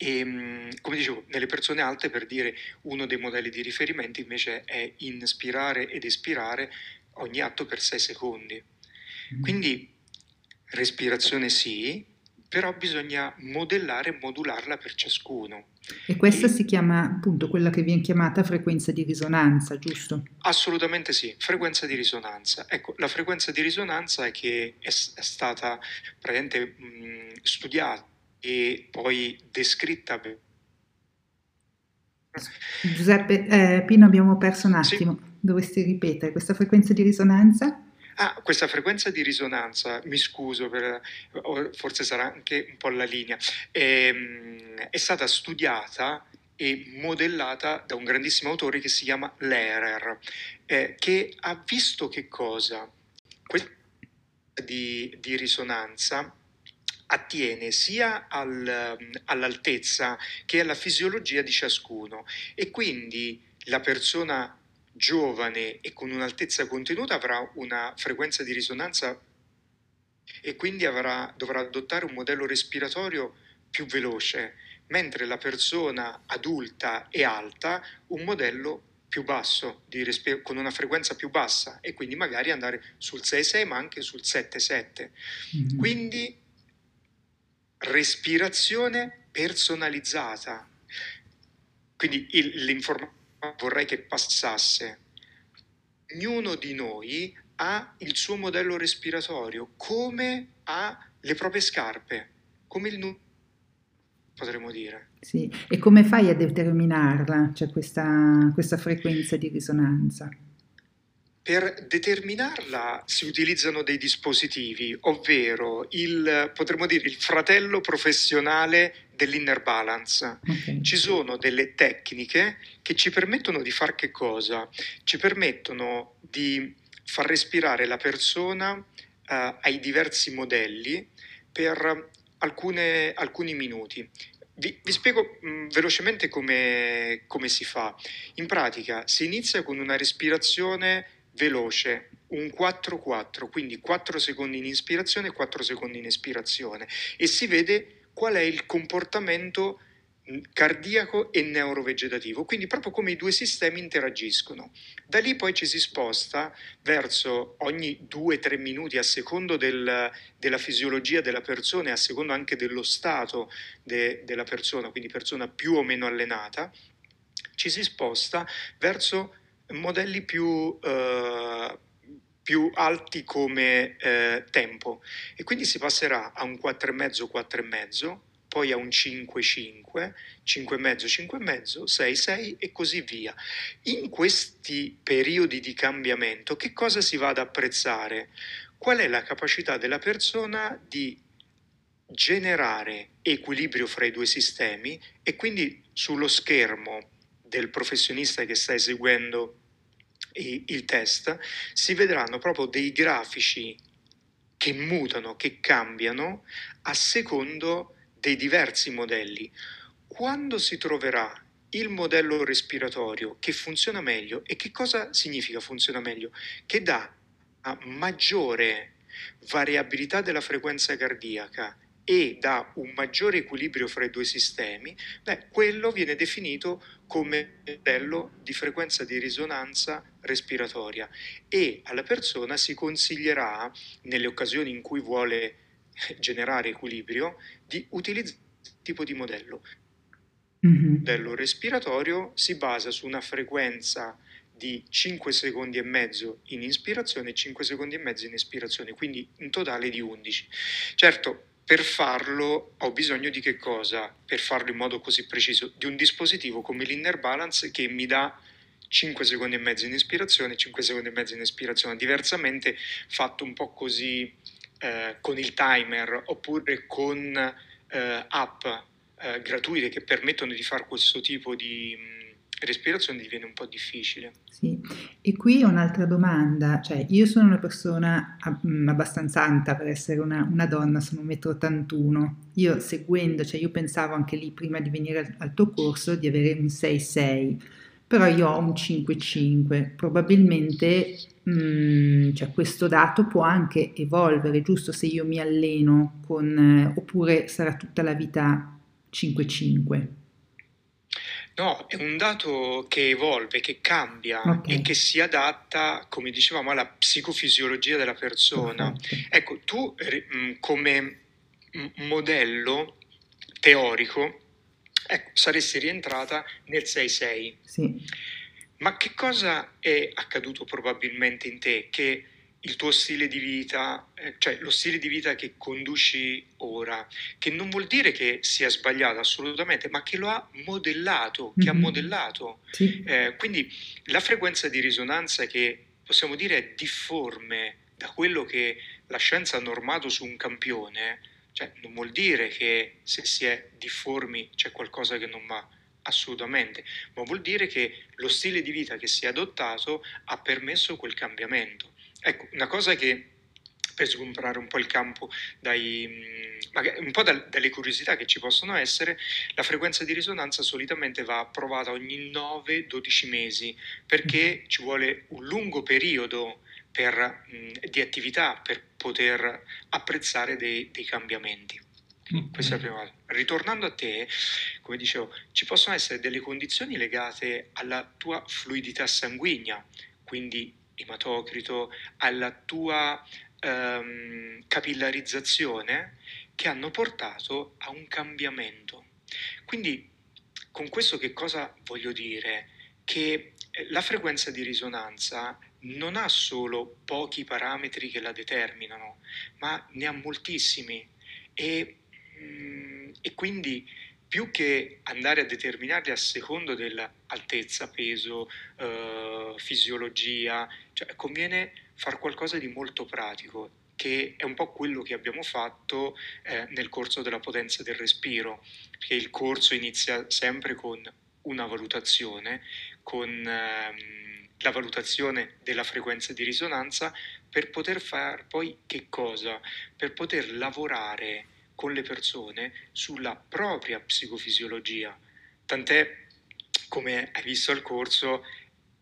E, ehm, come dicevo, nelle persone alte, per dire uno dei modelli di riferimento invece è inspirare ed espirare ogni atto per 6 secondi. Mm. Quindi respirazione sì, però bisogna modellare e modularla per ciascuno. E questa e... si chiama appunto quella che viene chiamata frequenza di risonanza, giusto? Assolutamente sì, frequenza di risonanza. Ecco, la frequenza di risonanza è che è, è stata praticamente mh, studiata e poi descritta. Giuseppe, eh, Pino abbiamo perso un attimo, sì. dovresti ripetere questa frequenza di risonanza? Ah, questa frequenza di risonanza, mi scuso, per, forse sarà anche un po' la linea, è, ehm, è stata studiata e modellata da un grandissimo autore che si chiama Lehrer, eh, che ha visto che cosa? Questa di, di risonanza attiene sia al, all'altezza che alla fisiologia di ciascuno e quindi la persona giovane e con un'altezza contenuta avrà una frequenza di risonanza e quindi avrà, dovrà adottare un modello respiratorio più veloce, mentre la persona adulta e alta un modello più basso, respi- con una frequenza più bassa e quindi magari andare sul 6-6 ma anche sul 7-7. Mm-hmm. Quindi respirazione personalizzata. Quindi il, l'informazione vorrei che passasse. Ognuno di noi ha il suo modello respiratorio, come ha le proprie scarpe, come il numero potremmo dire. Sì, e come fai a determinarla, cioè questa, questa frequenza di risonanza? Per determinarla si utilizzano dei dispositivi, ovvero il, potremmo dire, il fratello professionale dell'inner balance. Okay. Ci sono delle tecniche che ci permettono di fare che cosa? Ci permettono di far respirare la persona uh, ai diversi modelli per alcune, alcuni minuti. Vi, vi spiego mh, mm, velocemente come, come si fa. In pratica si inizia con una respirazione veloce, un 4-4, quindi 4 secondi in ispirazione e 4 secondi in espirazione e si vede qual è il comportamento cardiaco e neurovegetativo, quindi proprio come i due sistemi interagiscono. Da lì poi ci si sposta verso ogni 2-3 minuti a secondo del, della fisiologia della persona e a secondo anche dello stato de, della persona, quindi persona più o meno allenata, ci si sposta verso modelli più... Eh, più alti come eh, tempo e quindi si passerà a un 4,5 4,5 poi a un 5-5, 5,5, 5,5, 6, 6 e così via. In questi periodi di cambiamento che cosa si va ad apprezzare? Qual è la capacità della persona di generare equilibrio fra i due sistemi e quindi sullo schermo del professionista che sta eseguendo il test si vedranno proprio dei grafici che mutano, che cambiano a secondo dei diversi modelli, quando si troverà il modello respiratorio che funziona meglio, e che cosa significa funziona meglio? Che dà maggiore variabilità della frequenza cardiaca e dà un maggiore equilibrio fra i due sistemi, beh, quello viene definito come modello di frequenza di risonanza respiratoria e alla persona si consiglierà, nelle occasioni in cui vuole generare equilibrio, di utilizzare questo tipo di modello. Mm-hmm. Il modello respiratorio si basa su una frequenza di 5 secondi e mezzo in ispirazione e 5 secondi e mezzo in espirazione, quindi in totale di 11. Certo, per farlo ho bisogno di che cosa? Per farlo in modo così preciso, di un dispositivo come l'Inner Balance che mi dà 5 secondi e mezzo in ispirazione e 5 secondi e mezzo in espirazione, diversamente fatto un po' così eh, con il timer oppure con eh, app eh, gratuite che permettono di fare questo tipo di respirazione diviene un po' difficile. Sì, e qui un'altra domanda, cioè io sono una persona mm, abbastanza alta per essere una, una donna, sono 1,81 m, io seguendo, cioè io pensavo anche lì prima di venire al, al tuo corso di avere un 6,6, però io ho un 5,5, probabilmente Mm, cioè questo dato può anche evolvere, giusto se io mi alleno con, eh, oppure sarà tutta la vita 5-5? No, è un dato che evolve, che cambia okay. e che si adatta, come dicevamo, alla psicofisiologia della persona. Okay. Ecco, tu mm, come modello teorico ecco, saresti rientrata nel 6-6. Sì. Ma che cosa è accaduto probabilmente in te? Che il tuo stile di vita, eh, cioè lo stile di vita che conduci ora, che non vuol dire che sia sbagliato assolutamente, ma che lo ha modellato, che mm-hmm. ha modellato. Sì. Eh, quindi la frequenza di risonanza che possiamo dire è difforme da quello che la scienza ha normato su un campione, cioè non vuol dire che se si è difformi c'è qualcosa che non va assolutamente, ma vuol dire che lo stile di vita che si è adottato ha permesso quel cambiamento. Ecco, una cosa che per sgombrare un po' il campo dai, mm, un po' dalle curiosità che ci possono essere, la frequenza di risonanza solitamente va approvata ogni 9-12 mesi perché ci vuole un lungo periodo per, mm, di attività per poter apprezzare dei, dei cambiamenti. Okay. Questa è la prima cosa. Ritornando a te, come dicevo, ci possono essere delle condizioni legate alla tua fluidità sanguigna, quindi ematocrito, alla tua ehm, capillarizzazione che hanno portato a un cambiamento. Quindi con questo che cosa voglio dire? Che eh, la frequenza di risonanza non ha solo pochi parametri che la determinano, ma ne ha moltissimi e, mm, e quindi più che andare a determinarli a secondo dell'altezza, peso, eh, fisiologia, cioè conviene fare qualcosa di molto pratico, che è un po' quello che abbiamo fatto eh, nel corso della potenza del respiro, perché il corso inizia sempre con una valutazione, con ehm, la valutazione della frequenza di risonanza, per poter fare poi che cosa? Per poter lavorare con le persone sulla propria psicofisiologia. Tant'è, come hai visto al corso,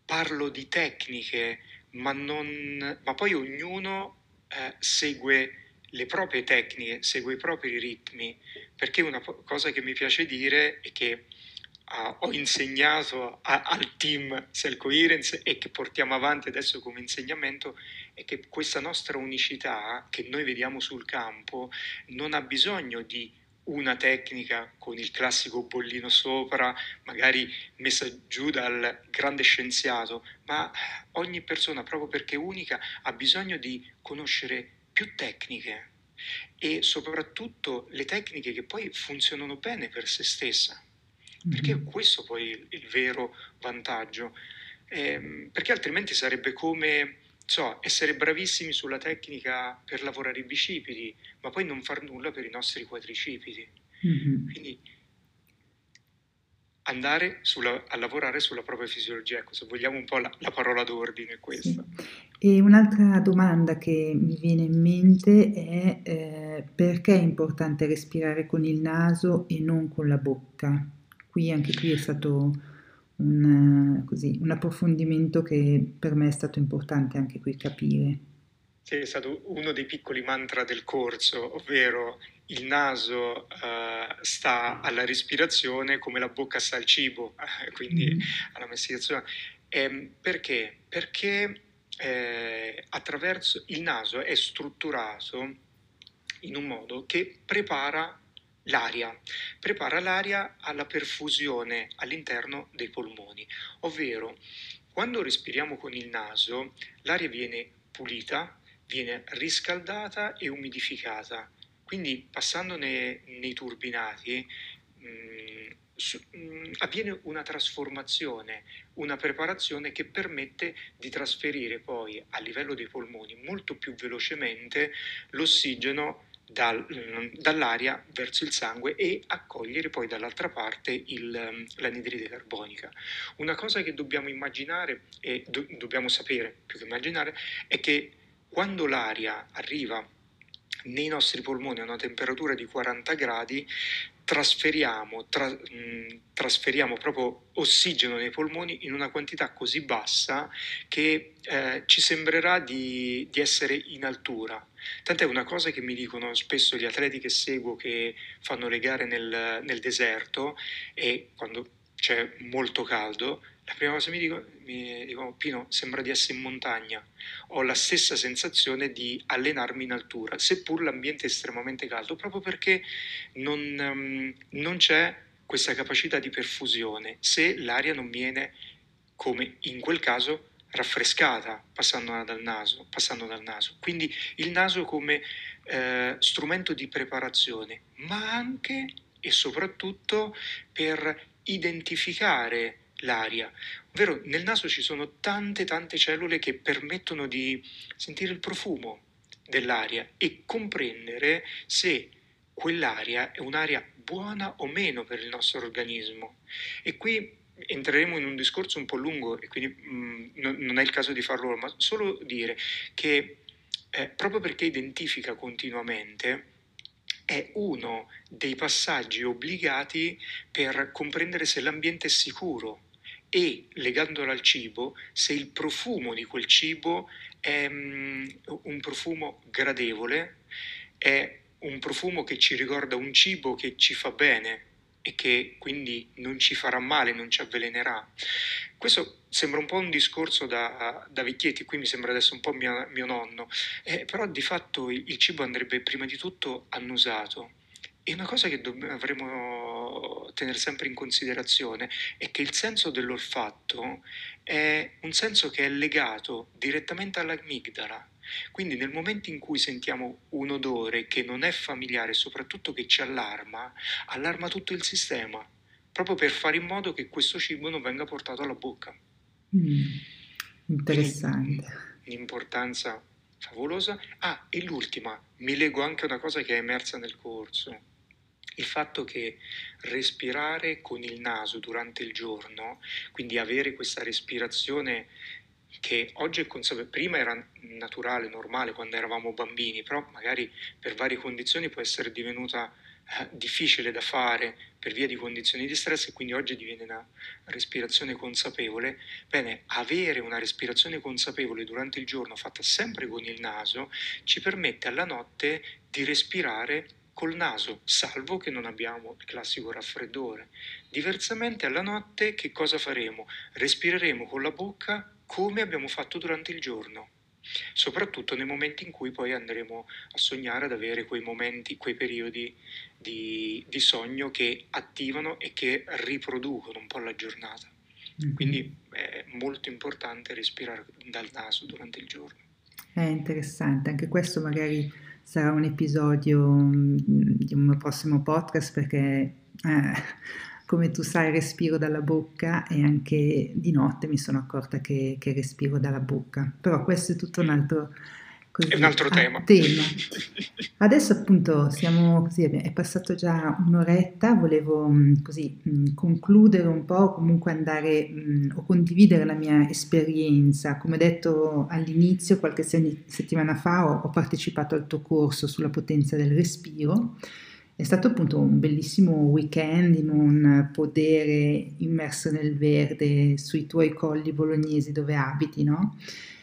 parlo di tecniche ma, non, ma poi ognuno eh, segue le proprie tecniche, segue i propri ritmi, perché una cosa che mi piace dire è che uh, ho insegnato a, al team Cell Coherence e che portiamo avanti adesso come insegnamento è che questa nostra unicità che noi vediamo sul campo non ha bisogno di una tecnica con il classico bollino sopra, magari messa giù dal grande scienziato, ma ogni persona, proprio perché è unica, ha bisogno di conoscere più tecniche e soprattutto le tecniche che poi funzionano bene per se stessa. Perché mm-hmm. questo poi è il vero vantaggio, eh, perché altrimenti sarebbe come so, essere bravissimi sulla tecnica per lavorare i bicipiti, ma poi non far nulla per i nostri quadricipiti. Mm-hmm. Quindi andare sulla, a lavorare sulla propria fisiologia, ecco, se vogliamo un po' la, la parola d'ordine questa. Sì. E un'altra domanda che mi viene in mente è eh, perché è importante respirare con il naso e non con la bocca? Qui anche qui è stato un, così, un approfondimento che per me è stato importante anche qui capire. Sì, è stato uno dei piccoli mantra del corso, ovvero il naso uh, sta alla respirazione come la bocca sta al cibo, quindi mm. alla masticazione. Eh, perché? Perché eh, attraverso il naso è strutturato in un modo che prepara l'aria, prepara l'aria alla perfusione all'interno dei polmoni, ovvero quando respiriamo con il naso l'aria viene pulita, viene riscaldata e umidificata. Quindi passando nei, nei turbinati mh, mm, su, mh, mm, avviene una trasformazione, una preparazione che permette di trasferire poi a livello dei polmoni molto più velocemente l'ossigeno dal, dall'aria verso il sangue e accogliere poi dall'altra parte il, l'anidride carbonica. Una cosa che dobbiamo immaginare e do, dobbiamo sapere più che immaginare è che quando l'aria arriva nei nostri polmoni a una temperatura di 40 gradi, trasferiamo, tra, mh, trasferiamo proprio ossigeno nei polmoni in una quantità così bassa che eh, ci sembrerà di, di essere in altura. Tant'è una cosa che mi dicono spesso gli atleti che seguo che fanno le gare nel, nel deserto e quando c'è molto caldo, la prima cosa che mi dicono, mi dicono, Pino, sembra di essere in montagna. Ho la stessa sensazione di allenarmi in altura, seppur l'ambiente è estremamente caldo, proprio perché non, um, non c'è questa capacità di perfusione se l'aria non viene, come in quel caso, raffrescata passando dal naso. Passando dal naso. Quindi il naso come eh, strumento di preparazione, ma anche e soprattutto per identificare l'aria. ovvero nel naso ci sono tante tante cellule che permettono di sentire il profumo dell'aria e comprendere se quell'aria è un'aria buona o meno per il nostro organismo. E qui entreremo in un discorso un po' lungo e quindi mh, mm, non, non, è il caso di farlo, ma solo dire che eh, proprio perché identifica continuamente è uno dei passaggi obbligati per comprendere se l'ambiente è sicuro e legandolo al cibo, se il profumo di quel cibo è um, un profumo gradevole, è un profumo che ci ricorda un cibo che ci fa bene e che quindi non ci farà male, non ci avvelenerà. Questo sembra un po' un discorso da, da vecchietti, qui mi sembra adesso un po' mio, mio nonno, eh, però di fatto il, il cibo andrebbe prima di tutto annusato. E una cosa che dovremmo tenere sempre in considerazione è che il senso dell'olfatto è un senso che è legato direttamente all'amigdala. Quindi nel momento in cui sentiamo un odore che non è familiare, soprattutto che ci allarma, allarma tutto il sistema, proprio per fare in modo che questo cibo non venga portato alla bocca. Mm, interessante. L'importanza favolosa. Ah, e l'ultima, mi leggo anche una cosa che è emersa nel corso. Il fatto che respirare con il naso durante il giorno, quindi avere questa respirazione che oggi è consapevole, prima era naturale, normale quando eravamo bambini, però magari per varie condizioni può essere divenuta eh, difficile da fare per via di condizioni di stress e quindi oggi diviene una respirazione consapevole. Bene, avere una respirazione consapevole durante il giorno fatta sempre con il naso ci permette alla notte di respirare col naso, salvo che non abbiamo il classico raffreddore. Diversamente alla notte che cosa faremo? Respireremo con la bocca come abbiamo fatto durante il giorno, soprattutto nei momenti in cui poi andremo a sognare ad avere quei momenti, quei periodi di, di sogno che attivano e che riproducono un po' la giornata. Mm-hmm. Quindi è molto importante respirare dal naso durante il giorno. È interessante, anche questo magari sarà un episodio mm, di un prossimo podcast perché eh, come tu sai respiro dalla bocca e anche di notte mi sono accorta che, che respiro dalla bocca, però questo è tutto un altro, così, è un altro tema. tema. Adesso appunto siamo così, è passato già un'oretta, volevo mm, così mm, concludere un po', comunque andare mm, o condividere la mia esperienza. Come detto all'inizio, qualche settimana fa ho, ho partecipato al tuo corso sulla potenza del respiro è stato appunto un bellissimo weekend in un podere immerso nel verde sui tuoi colli bolognesi dove abiti, no?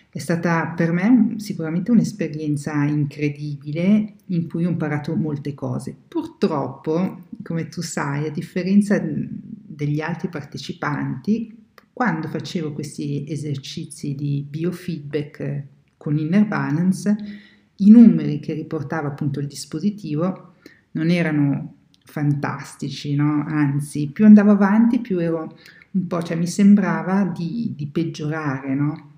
È stata per me sicuramente un'esperienza incredibile in cui ho imparato molte cose. Purtroppo, come tu sai, a differenza degli altri partecipanti, quando facevo questi esercizi di biofeedback con Inner Balance, i numeri che riportava appunto il dispositivo non erano fantastici, no? anzi più andavo avanti più ero un po', cioè mi sembrava di, di peggiorare, no?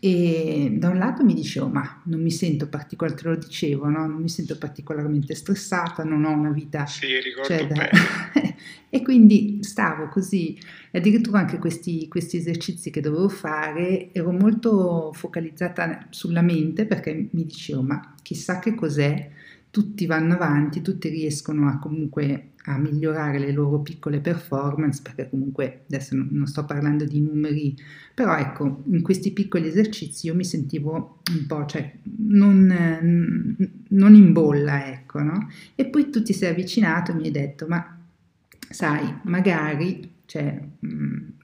E da un lato mi dicevo, ma non mi sento particolarmente, te lo dicevo, no? non mi sento particolarmente stressata, non ho una vita... Sì, cioè, da... e quindi stavo così, addirittura anche questi, questi, esercizi che dovevo fare, ero molto focalizzata sulla mente perché mi dicevo, ma chissà che cos'è tutti vanno avanti, tutti riescono a comunque a migliorare le loro piccole performance, perché comunque adesso non sto parlando di numeri, però ecco, in questi piccoli esercizi io mi sentivo un po', cioè, non, non in bolla, ecco, no? E poi tu ti sei avvicinato e mi hai detto, ma sai, magari c'è cioè,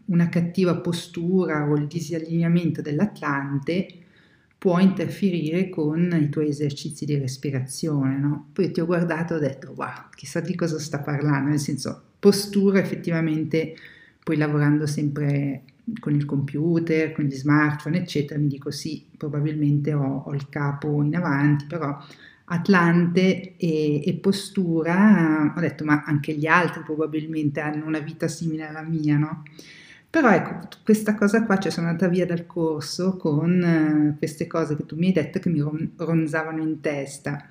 una cattiva postura o il disallineamento dell'Atlante può interferire con i tuoi esercizi di respirazione, no? Poi ti ho guardato e ho detto, wow, chissà di cosa sta parlando, nel senso, postura effettivamente, poi lavorando sempre con il computer, con gli smartphone, eccetera, mi dico sì, probabilmente ho, ho il capo in avanti, però Atlante e, e, postura, ho detto, ma anche gli altri probabilmente hanno una vita simile alla mia, no? Però ecco, questa cosa qua, cioè sono andata via dal corso con eh, queste cose che tu mi hai detto che mi ronzavano in testa.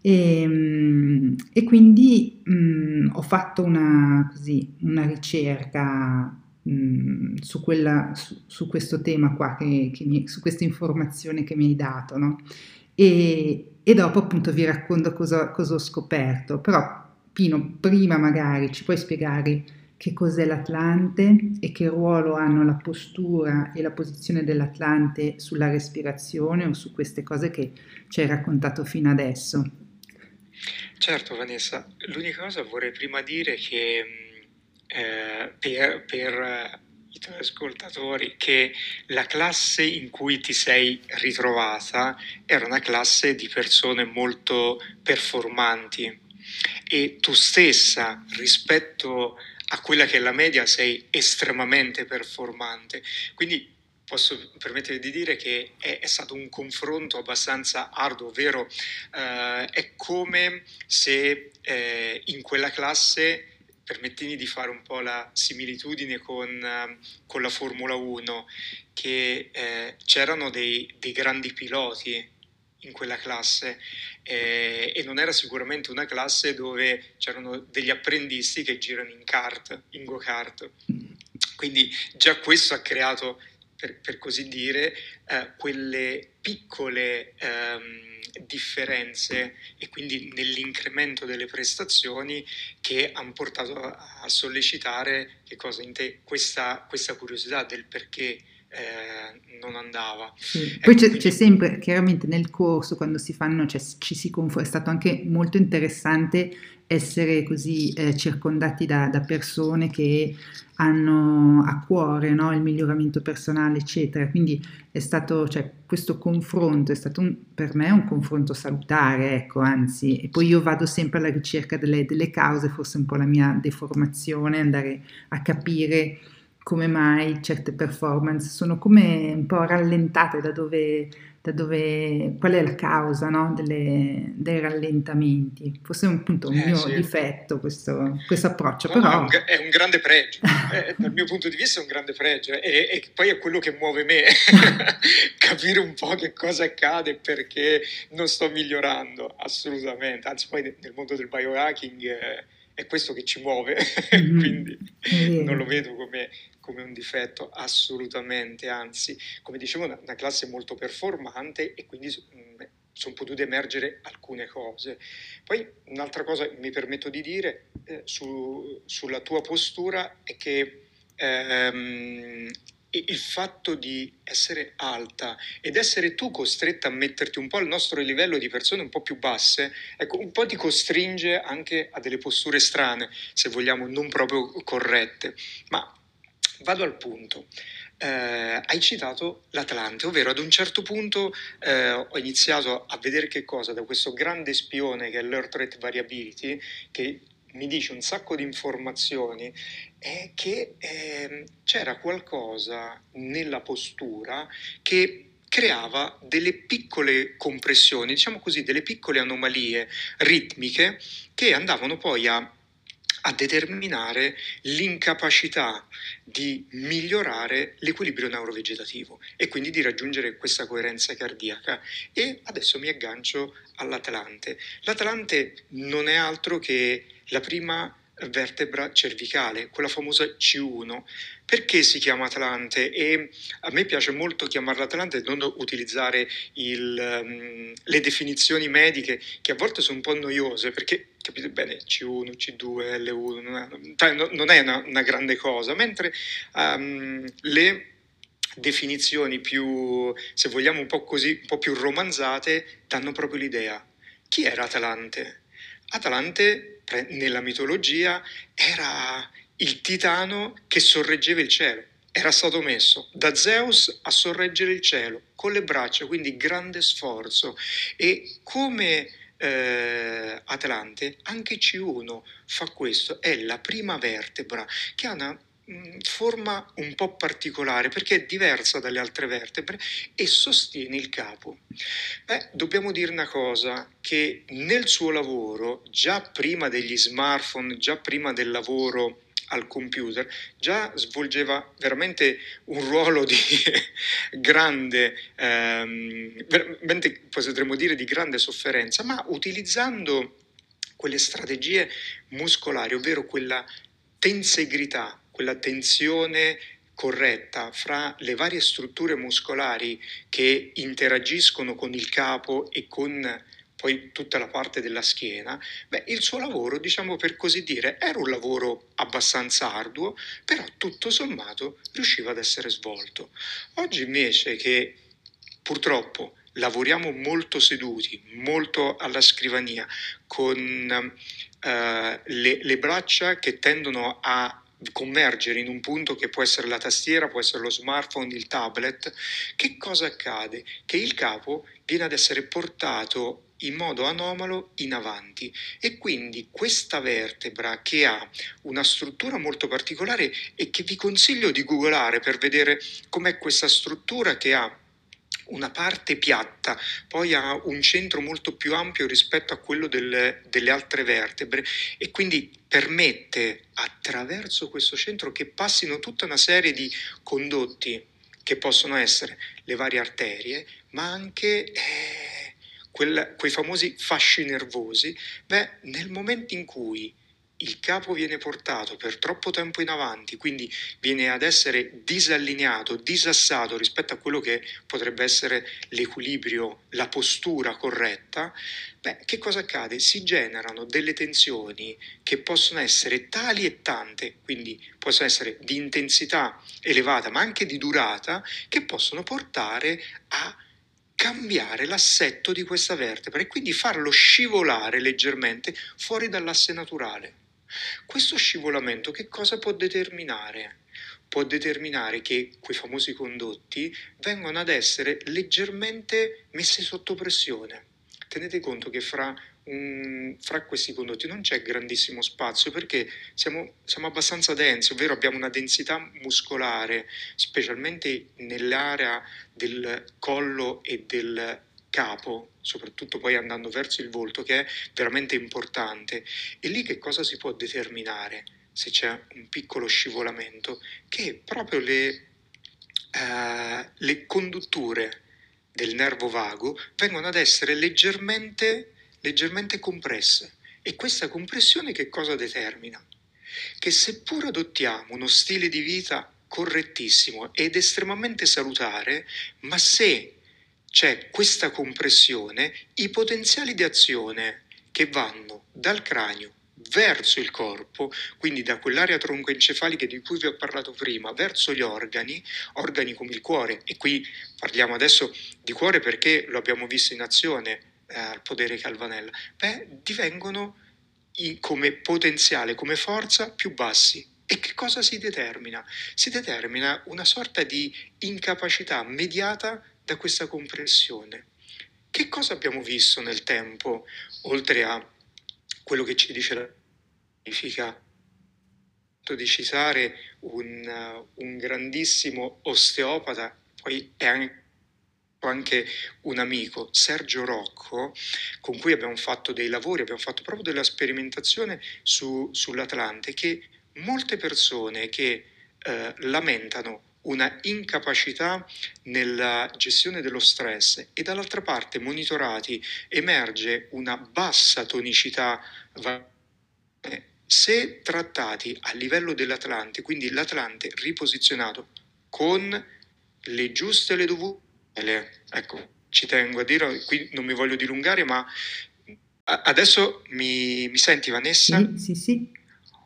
E, mm, e quindi mh, mm, ho fatto una, così, una ricerca mh, su, quella, su, su, questo tema qua, che, che mi, su questa informazione che mi hai dato, no? E, e dopo appunto vi racconto cosa, cosa ho scoperto. Però Pino, prima magari ci puoi spiegare che cos'è l'Atlante e che ruolo hanno la postura e la posizione dell'Atlante sulla respirazione o su queste cose che ci hai raccontato fino adesso. Certo Vanessa, l'unica cosa vorrei prima dire che eh, per, per i tuoi ascoltatori che la classe in cui ti sei ritrovata era una classe di persone molto performanti e tu stessa rispetto quella che è la media sei estremamente performante. Quindi posso permettere di dire che è, è stato un confronto abbastanza arduo, ovvero eh, è come se eh, in quella classe permettimi di fare un po' la similitudine con, uh, con la Formula 1, che eh, c'erano dei, dei, grandi piloti in quella classe eh, e non era sicuramente una classe dove c'erano degli apprendisti che girano in kart, in go-kart. Quindi già questo ha creato, per, per così dire, eh, quelle piccole... Ehm, differenze e quindi nell'incremento delle prestazioni che hanno portato a sollecitare te, questa, questa, curiosità del perché eh, non andava. Sì. Poi c'è, quindi... c'è, sempre, chiaramente nel corso, quando si fanno, cioè, ci si confronta, è stato anche molto interessante essere così eh, circondati da, da persone che hanno a cuore no, il miglioramento personale, eccetera. Quindi è stato, cioè, questo confronto è stato un, per me un confronto salutare, ecco, anzi, e poi io vado sempre alla ricerca delle, delle cause, forse un po' la mia deformazione, andare a capire come mai certe performance sono come un po' rallentate da dove da dove, qual è la causa no? Delle, dei rallentamenti. Forse è un, appunto, un eh, mio sì. difetto questo, questo approccio, no, però... È un, è un, grande pregio, eh, dal mio punto di vista è un grande pregio e, e poi è quello che muove me, capire un po' che cosa accade e perché non sto migliorando, assolutamente, anzi poi nel mondo del biohacking... Eh, è questo che ci muove, mm-hmm. quindi mm-hmm. non lo vedo come, come, un difetto assolutamente, anzi, come dicevo, una, una classe molto performante e quindi mh, mm, sono potute emergere alcune cose. Poi un'altra cosa mi permetto di dire eh, su, sulla tua postura è che ehm, il fatto di essere alta ed essere tu costretta a metterti un po' al nostro livello di persone un po' più basse, ecco, un po' ti costringe anche a delle posture strane, se vogliamo, non proprio corrette. Ma vado al punto. Eh, hai citato l'Atlante, ovvero ad un certo punto eh, ho iniziato a vedere che cosa da questo grande spione che è l'Earth Rate Variability, che mi dice un sacco di informazioni è che eh, c'era qualcosa nella postura che creava delle piccole compressioni, diciamo così, delle piccole anomalie ritmiche che andavano poi a a determinare l'incapacità di migliorare l'equilibrio neurovegetativo e quindi di raggiungere questa coerenza cardiaca. E adesso mi aggancio all'Atlante. L'Atlante non è altro che la prima vertebra cervicale, quella famosa C1. Perché si chiama Atlante? E a me piace molto chiamarla Atlante e non utilizzare il, um, le definizioni mediche che a volte sono un po' noiose perché capite bene C1, C2, L1 non è, una, una, grande cosa, mentre um, le definizioni più, se vogliamo un po' così, un po' più romanzate, danno proprio l'idea. Chi era Atlante? Atlante, nella mitologia, era il titano che sorreggeva il cielo. Era stato messo da Zeus a sorreggere il cielo con le braccia, quindi grande sforzo. E come eh, Atlante, anche C1 fa questo, è la prima vertebra che ha una forma un po' particolare perché è diversa dalle altre vertebre e sostiene il capo. Beh, dobbiamo dire una cosa, che nel suo lavoro, già prima degli smartphone, già prima del lavoro al computer, già svolgeva veramente un ruolo di grande, ehm, veramente potremmo dire di grande sofferenza, ma utilizzando quelle strategie muscolari, ovvero quella tensegrità, quella tensione corretta fra le varie strutture muscolari che interagiscono con il capo e con poi tutta la parte della schiena, beh, il suo lavoro, diciamo per così dire, era un lavoro abbastanza arduo, però tutto sommato riusciva ad essere svolto. Oggi invece che purtroppo lavoriamo molto seduti, molto alla scrivania, con eh, le, le braccia che tendono a convergere in un punto che può essere la tastiera, può essere lo smartphone, il tablet, che cosa accade? Che il capo viene ad essere portato in modo anomalo in avanti e quindi questa vertebra che ha una struttura molto particolare e che vi consiglio di googolare per vedere com'è questa struttura che ha una parte piatta, poi ha un centro molto più ampio rispetto a quello delle, delle altre vertebre e quindi permette attraverso questo centro che passino tutta una serie di condotti che possono essere le varie arterie, ma anche eh, quel, quei famosi fasci nervosi. Beh, nel momento in cui il capo viene portato per troppo tempo in avanti, quindi viene ad essere disallineato, disassato rispetto a quello che potrebbe essere l'equilibrio, la postura corretta, beh, che cosa accade? Si generano delle tensioni che possono essere tali e tante, quindi possono essere di intensità elevata, ma anche di durata, che possono portare a cambiare l'assetto di questa vertebra e quindi farlo scivolare leggermente fuori dall'asse naturale. Questo scivolamento che cosa può determinare? Può determinare che quei famosi condotti vengono ad essere leggermente messi sotto pressione. Tenete conto che fra, fra questi condotti non c'è grandissimo spazio perché siamo, siamo abbastanza densi, ovvero abbiamo una densità muscolare, specialmente nell'area del collo e del capo, soprattutto poi andando verso il volto, che è veramente importante. E lì che cosa si può determinare se c'è un piccolo scivolamento? Che proprio le, uh, le condutture del nervo vago vengono ad essere leggermente, leggermente compresse. E questa compressione che cosa determina? Che seppur adottiamo uno stile di vita correttissimo ed estremamente salutare, ma se c'è questa compressione, i potenziali di azione che vanno dal cranio verso il corpo, quindi da quell'area troncoencefalica di cui vi ho parlato prima, verso gli organi, organi come il cuore, e qui parliamo adesso di cuore perché lo abbiamo visto in azione eh, al podere Calvanella, beh, divengono in, come potenziale, come forza più bassi. E che cosa si determina? Si determina una sorta di incapacità mediata da questa compressione. Che cosa abbiamo visto nel tempo, oltre a quello che ci dice la significa di Cisare, un, un grandissimo osteopata, poi è anche anche un amico, Sergio Rocco, con cui abbiamo fatto dei lavori, abbiamo fatto proprio della sperimentazione su, sull'Atlante, che molte persone che eh, lamentano una incapacità nella gestione dello stress e dall'altra parte monitorati emerge una bassa tonicità se trattati a livello dell'Atlante, quindi l'Atlante riposizionato con le giuste e le dovute, ecco, ci tengo a dire, qui non mi voglio dilungare, ma adesso mi, mi senti Vanessa? Sì, sì, sì.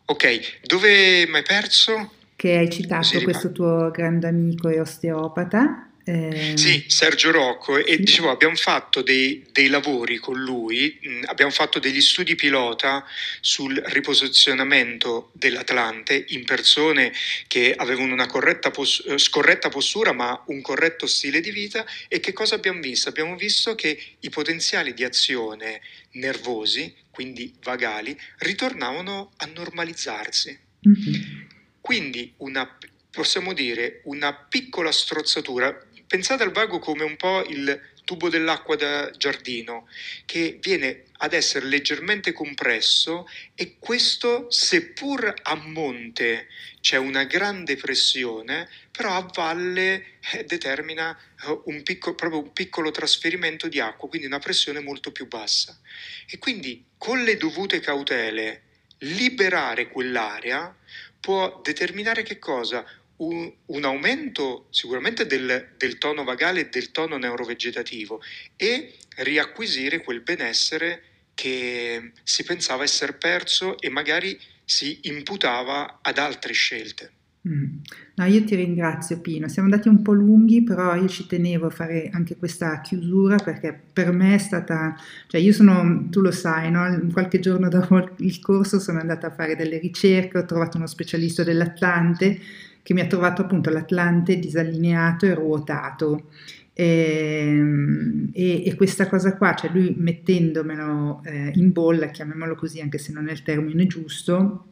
Ok, dove mi hai perso? Che hai citato sì, questo tuo grande amico e osteopata. Eh... Sì, Sergio Rocco, e sì. dicevo, abbiamo fatto dei, dei lavori con lui, mh, mm, abbiamo fatto degli studi pilota sul riposizionamento dell'Atlante in persone che avevano una pos- eh, scorretta postura ma un corretto stile di vita e che cosa abbiamo visto? Abbiamo visto che i potenziali di azione nervosi, quindi vagali, ritornavano a normalizzarsi. Mm-hmm. Quindi una, possiamo dire una piccola strozzatura. Pensate al vago come un po' il tubo dell'acqua da giardino che viene ad essere leggermente compresso e questo seppur a monte c'è una grande pressione, però a valle eh, determina eh, un piccolo, proprio un piccolo trasferimento di acqua, quindi una pressione molto più bassa. E quindi con le dovute cautele liberare quell'area può determinare che cosa? Un, un aumento sicuramente del, del tono vagale e del tono neurovegetativo e riacquisire quel benessere che si pensava essere perso e magari si imputava ad altre scelte. Mm. No, io ti ringrazio Pino, siamo andati un po' lunghi, però io ci tenevo a fare anche questa chiusura perché per me è stata, cioè io sono, tu lo sai, no? qualche giorno dopo il corso sono andata a fare delle ricerche, ho trovato uno specialista dell'Atlante che mi ha trovato appunto l'Atlante disallineato e ruotato. E, ehm, e, e, questa cosa qua, cioè lui mettendomelo eh, in bolla, chiamiamolo così anche se non è il termine giusto,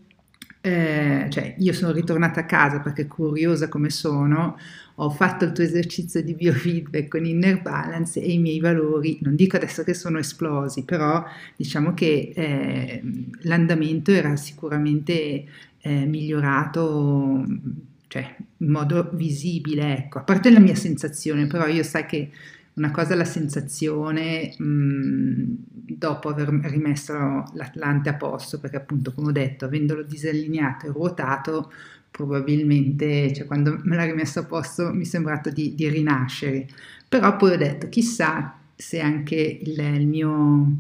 eh, cioè io sono ritornata a casa perché curiosa come sono, ho fatto il tuo esercizio di biofeedback con Inner Balance e i miei valori, non dico adesso che sono esplosi, però diciamo che eh, l'andamento era sicuramente eh, migliorato cioè, in modo visibile, ecco, a parte la mia sensazione, però io sai che una cosa è la sensazione mh, mm, dopo aver rimesso l'Atlante a posto, perché appunto, come ho detto, avendolo disallineato e ruotato, probabilmente, cioè quando me l'ha rimesso a posto mi è sembrato di, di rinascere. Però poi ho detto, chissà se anche il, il mio,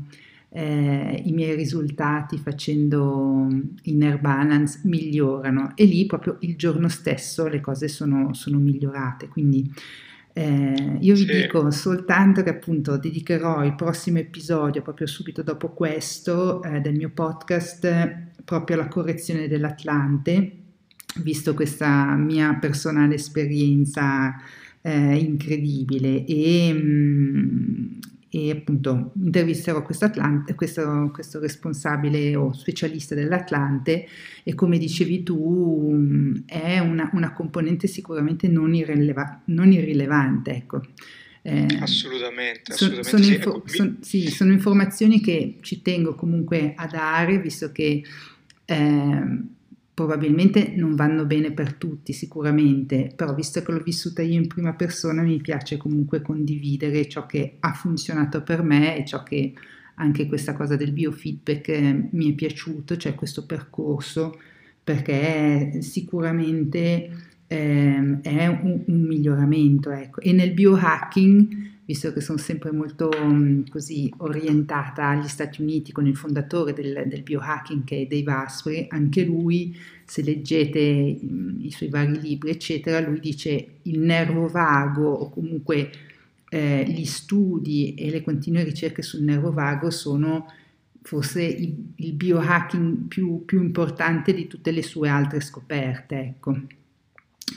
eh, i miei risultati facendo inner balance migliorano e lì proprio il giorno stesso le cose sono, sono migliorate. Quindi eh, io vi sì. dico soltanto che appunto dedicherò il prossimo episodio, proprio subito dopo questo, eh, del mio podcast, proprio alla correzione dell'Atlante, visto questa mia personale esperienza eh, incredibile e, mh, mm, e appunto intervisterò questo, questo, questo, responsabile o specialista dell'Atlante e come dicevi tu mm, è una, una componente sicuramente non, irrileva, non irrilevante. Ecco. Eh, assolutamente, assolutamente sono, sì. Info- ecco, son, sì, sono informazioni che ci tengo comunque a dare, visto che eh, probabilmente non vanno bene per tutti sicuramente, però visto che l'ho vissuta io in prima persona mi piace comunque condividere ciò che ha funzionato per me e ciò che anche questa cosa del biofeedback eh, mi è piaciuto, cioè questo percorso, perché sicuramente eh, è un, un miglioramento. Ecco. E nel biohacking visto che sono sempre molto così orientata agli Stati Uniti con il fondatore del, del biohacking che è Dave Asprey, anche lui, se leggete i suoi vari libri, eccetera, lui dice il nervo vago o comunque eh, gli studi e le continue ricerche sul nervo vago sono forse il, il biohacking più, più importante di tutte le sue altre scoperte, ecco.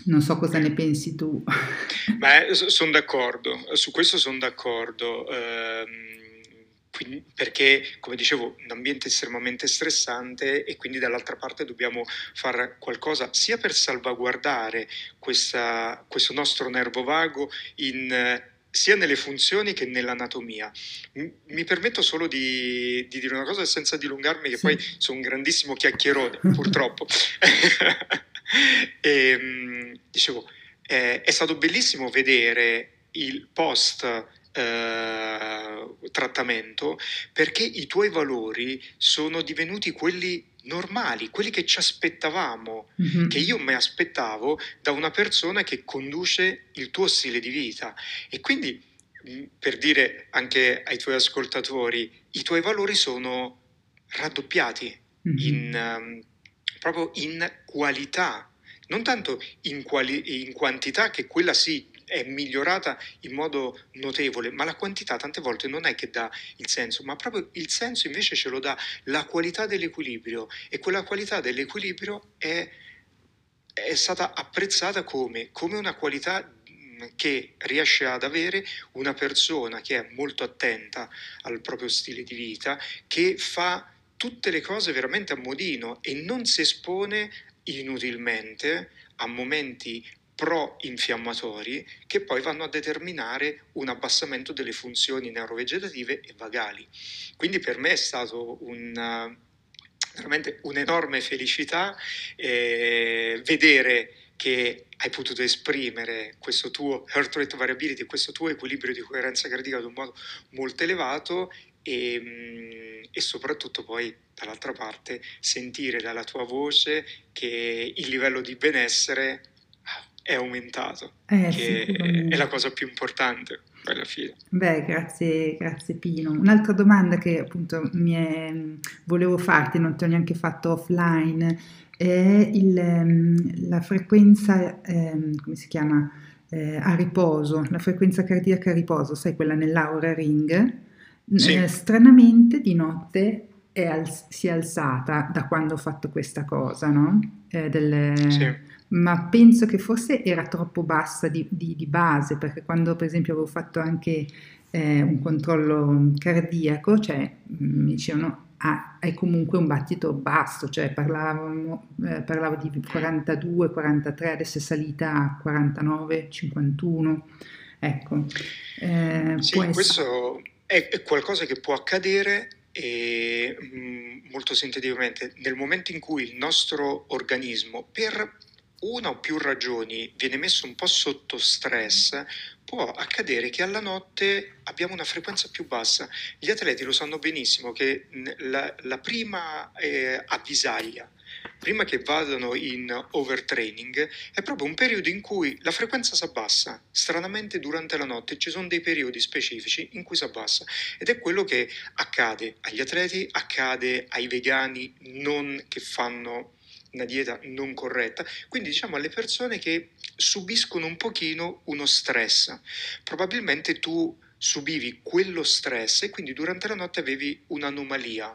Non so cosa ne pensi tu. Beh, sono d'accordo, su questo sono d'accordo. Ehm, quindi, perché, come dicevo, un ambiente estremamente stressante e quindi dall'altra parte dobbiamo fare qualcosa sia per salvaguardare questa, questo nostro nervo vago in, sia nelle funzioni che nell'anatomia. Mi permetto solo di, di dire una cosa senza dilungarmi, che sì. poi sono un grandissimo chiacchierone, purtroppo. e, dicevo, eh, è stato bellissimo vedere il post eh, trattamento perché i tuoi valori sono divenuti quelli normali, quelli che ci aspettavamo, mm-hmm. che io mi aspettavo da una persona che conduce il tuo stile di vita. E quindi, mm, per dire anche ai tuoi ascoltatori, i tuoi valori sono raddoppiati mm-hmm. in, um, proprio in qualità non tanto in, quali, in quantità, che quella sì è migliorata in modo notevole, ma la quantità tante volte non è che dà il senso, ma proprio il senso invece ce lo dà la qualità dell'equilibrio e quella qualità dell'equilibrio è, è stata apprezzata come, come una qualità che riesce ad avere una persona che è molto attenta al proprio stile di vita, che fa tutte le cose veramente a modino e non si espone inutilmente a momenti pro-infiammatori che poi vanno a determinare un abbassamento delle funzioni neurovegetative e vagali. Quindi per me è stato un, veramente un'enorme felicità eh, vedere che hai potuto esprimere questo tuo heart rate variability, questo tuo equilibrio di coerenza cardiaca ad un modo molto elevato e, mm, e soprattutto poi dall'altra parte sentire dalla tua voce che il livello di benessere è aumentato, Eh, che è la cosa più importante alla fine. Beh, grazie, grazie Pino. Un'altra domanda che appunto mi è- volevo farti, non ti ho neanche fatto offline, è il, ehm, la frequenza, ehm, come si chiama? Eh, a riposo, la frequenza cardiaca a riposo, sai, quella nell'aura ring. Eh, Sì, stranamente di notte è al- si è alzata da quando ho fatto questa cosa, no? Eh, sì, del- ma penso che forse era troppo bassa di, di- di base, perché quando per esempio avevo fatto anche eh, un controllo cardiaco, cioè mm, mi dicevano ah, è comunque un battito basso, cioè parlavamo, eh, parlavo di 42, 43, adesso è salita a 49, 51, ecco, eh, sì, questo è, è qualcosa che può accadere e mm, molto sinteticamente nel momento in cui il nostro organismo per una o più ragioni viene messo un po' sotto stress, può accadere che alla notte abbiamo una frequenza più bassa. Gli atleti lo sanno benissimo che la, la prima eh, avvisaglia, prima che vadano in overtraining, è proprio un periodo in cui la frequenza si abbassa. Stranamente durante la notte ci sono dei periodi specifici in cui si abbassa ed è quello che accade agli atleti, accade ai vegani non che fanno una dieta non corretta, quindi diciamo alle persone che subiscono un pochino uno stress. Probabilmente tu subivi quello stress e quindi durante la notte avevi un'anomalia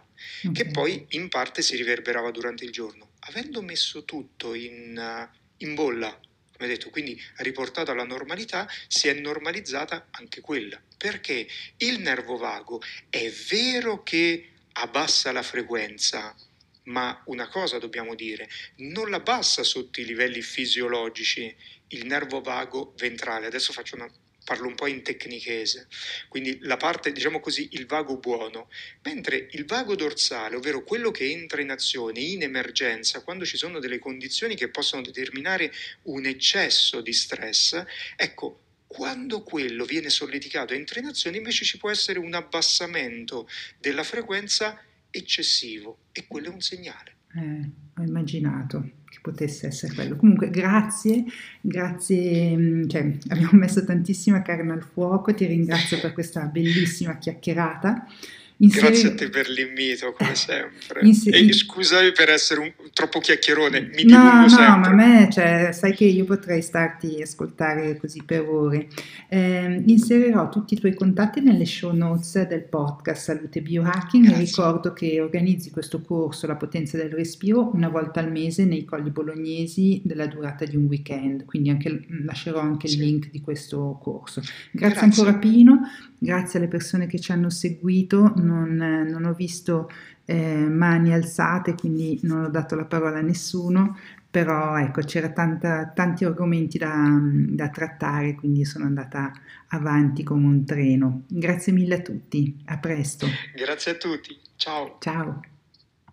Ok. che poi in parte si riverberava durante il giorno. Avendo messo tutto in, eh, in bolla, come detto, quindi riportato alla normalità, si è normalizzata anche quella. Perché il nervo vago è vero che abbassa la frequenza, ma una cosa dobbiamo dire, non la abbassa sotto i livelli fisiologici, il nervo vago ventrale. Adesso faccio una, parlo un po' in tecnichese, quindi la parte, diciamo così, il vago buono, mentre il vago dorsale, ovvero quello che entra in azione in emergenza, quando ci sono delle condizioni che possono determinare un eccesso di stress, ecco, quando quello viene solleticato e entra in azione, invece ci può essere un abbassamento della frequenza eccessivo. E quello è un segnale. Eh, ho immaginato potesse essere quello. Comunque, grazie, grazie, mm, cioè, abbiamo messo tantissima carne al fuoco, ti ringrazio per questa bellissima chiacchierata. Grazie a te per l'invito, come sempre. inse- E scusami per essere un, troppo chiacchierone, mi No, no, ma a sempre. me, cioè, sai che io potrei starti a ascoltare così per ore. Ehm, inserirò tutti i tuoi contatti nelle show notes del podcast Salute Biohacking e Grazie. ricordo che organizzi questo corso La potenza del respiro una volta al mese nei Colli Bolognesi della durata di un weekend, quindi anche- lascerò anche il Sì. link di questo corso. Grazie ancora Grazie. Pino, grazie alle persone che ci hanno seguito, non, non ho visto eh, mani alzate, quindi non ho dato la parola a nessuno, però ecco, c'era tanta- tanti argomenti da, da trattare, quindi sono andata avanti come un treno. Grazie mille a tutti, a presto, Grazie a tutti, ciao. ciao.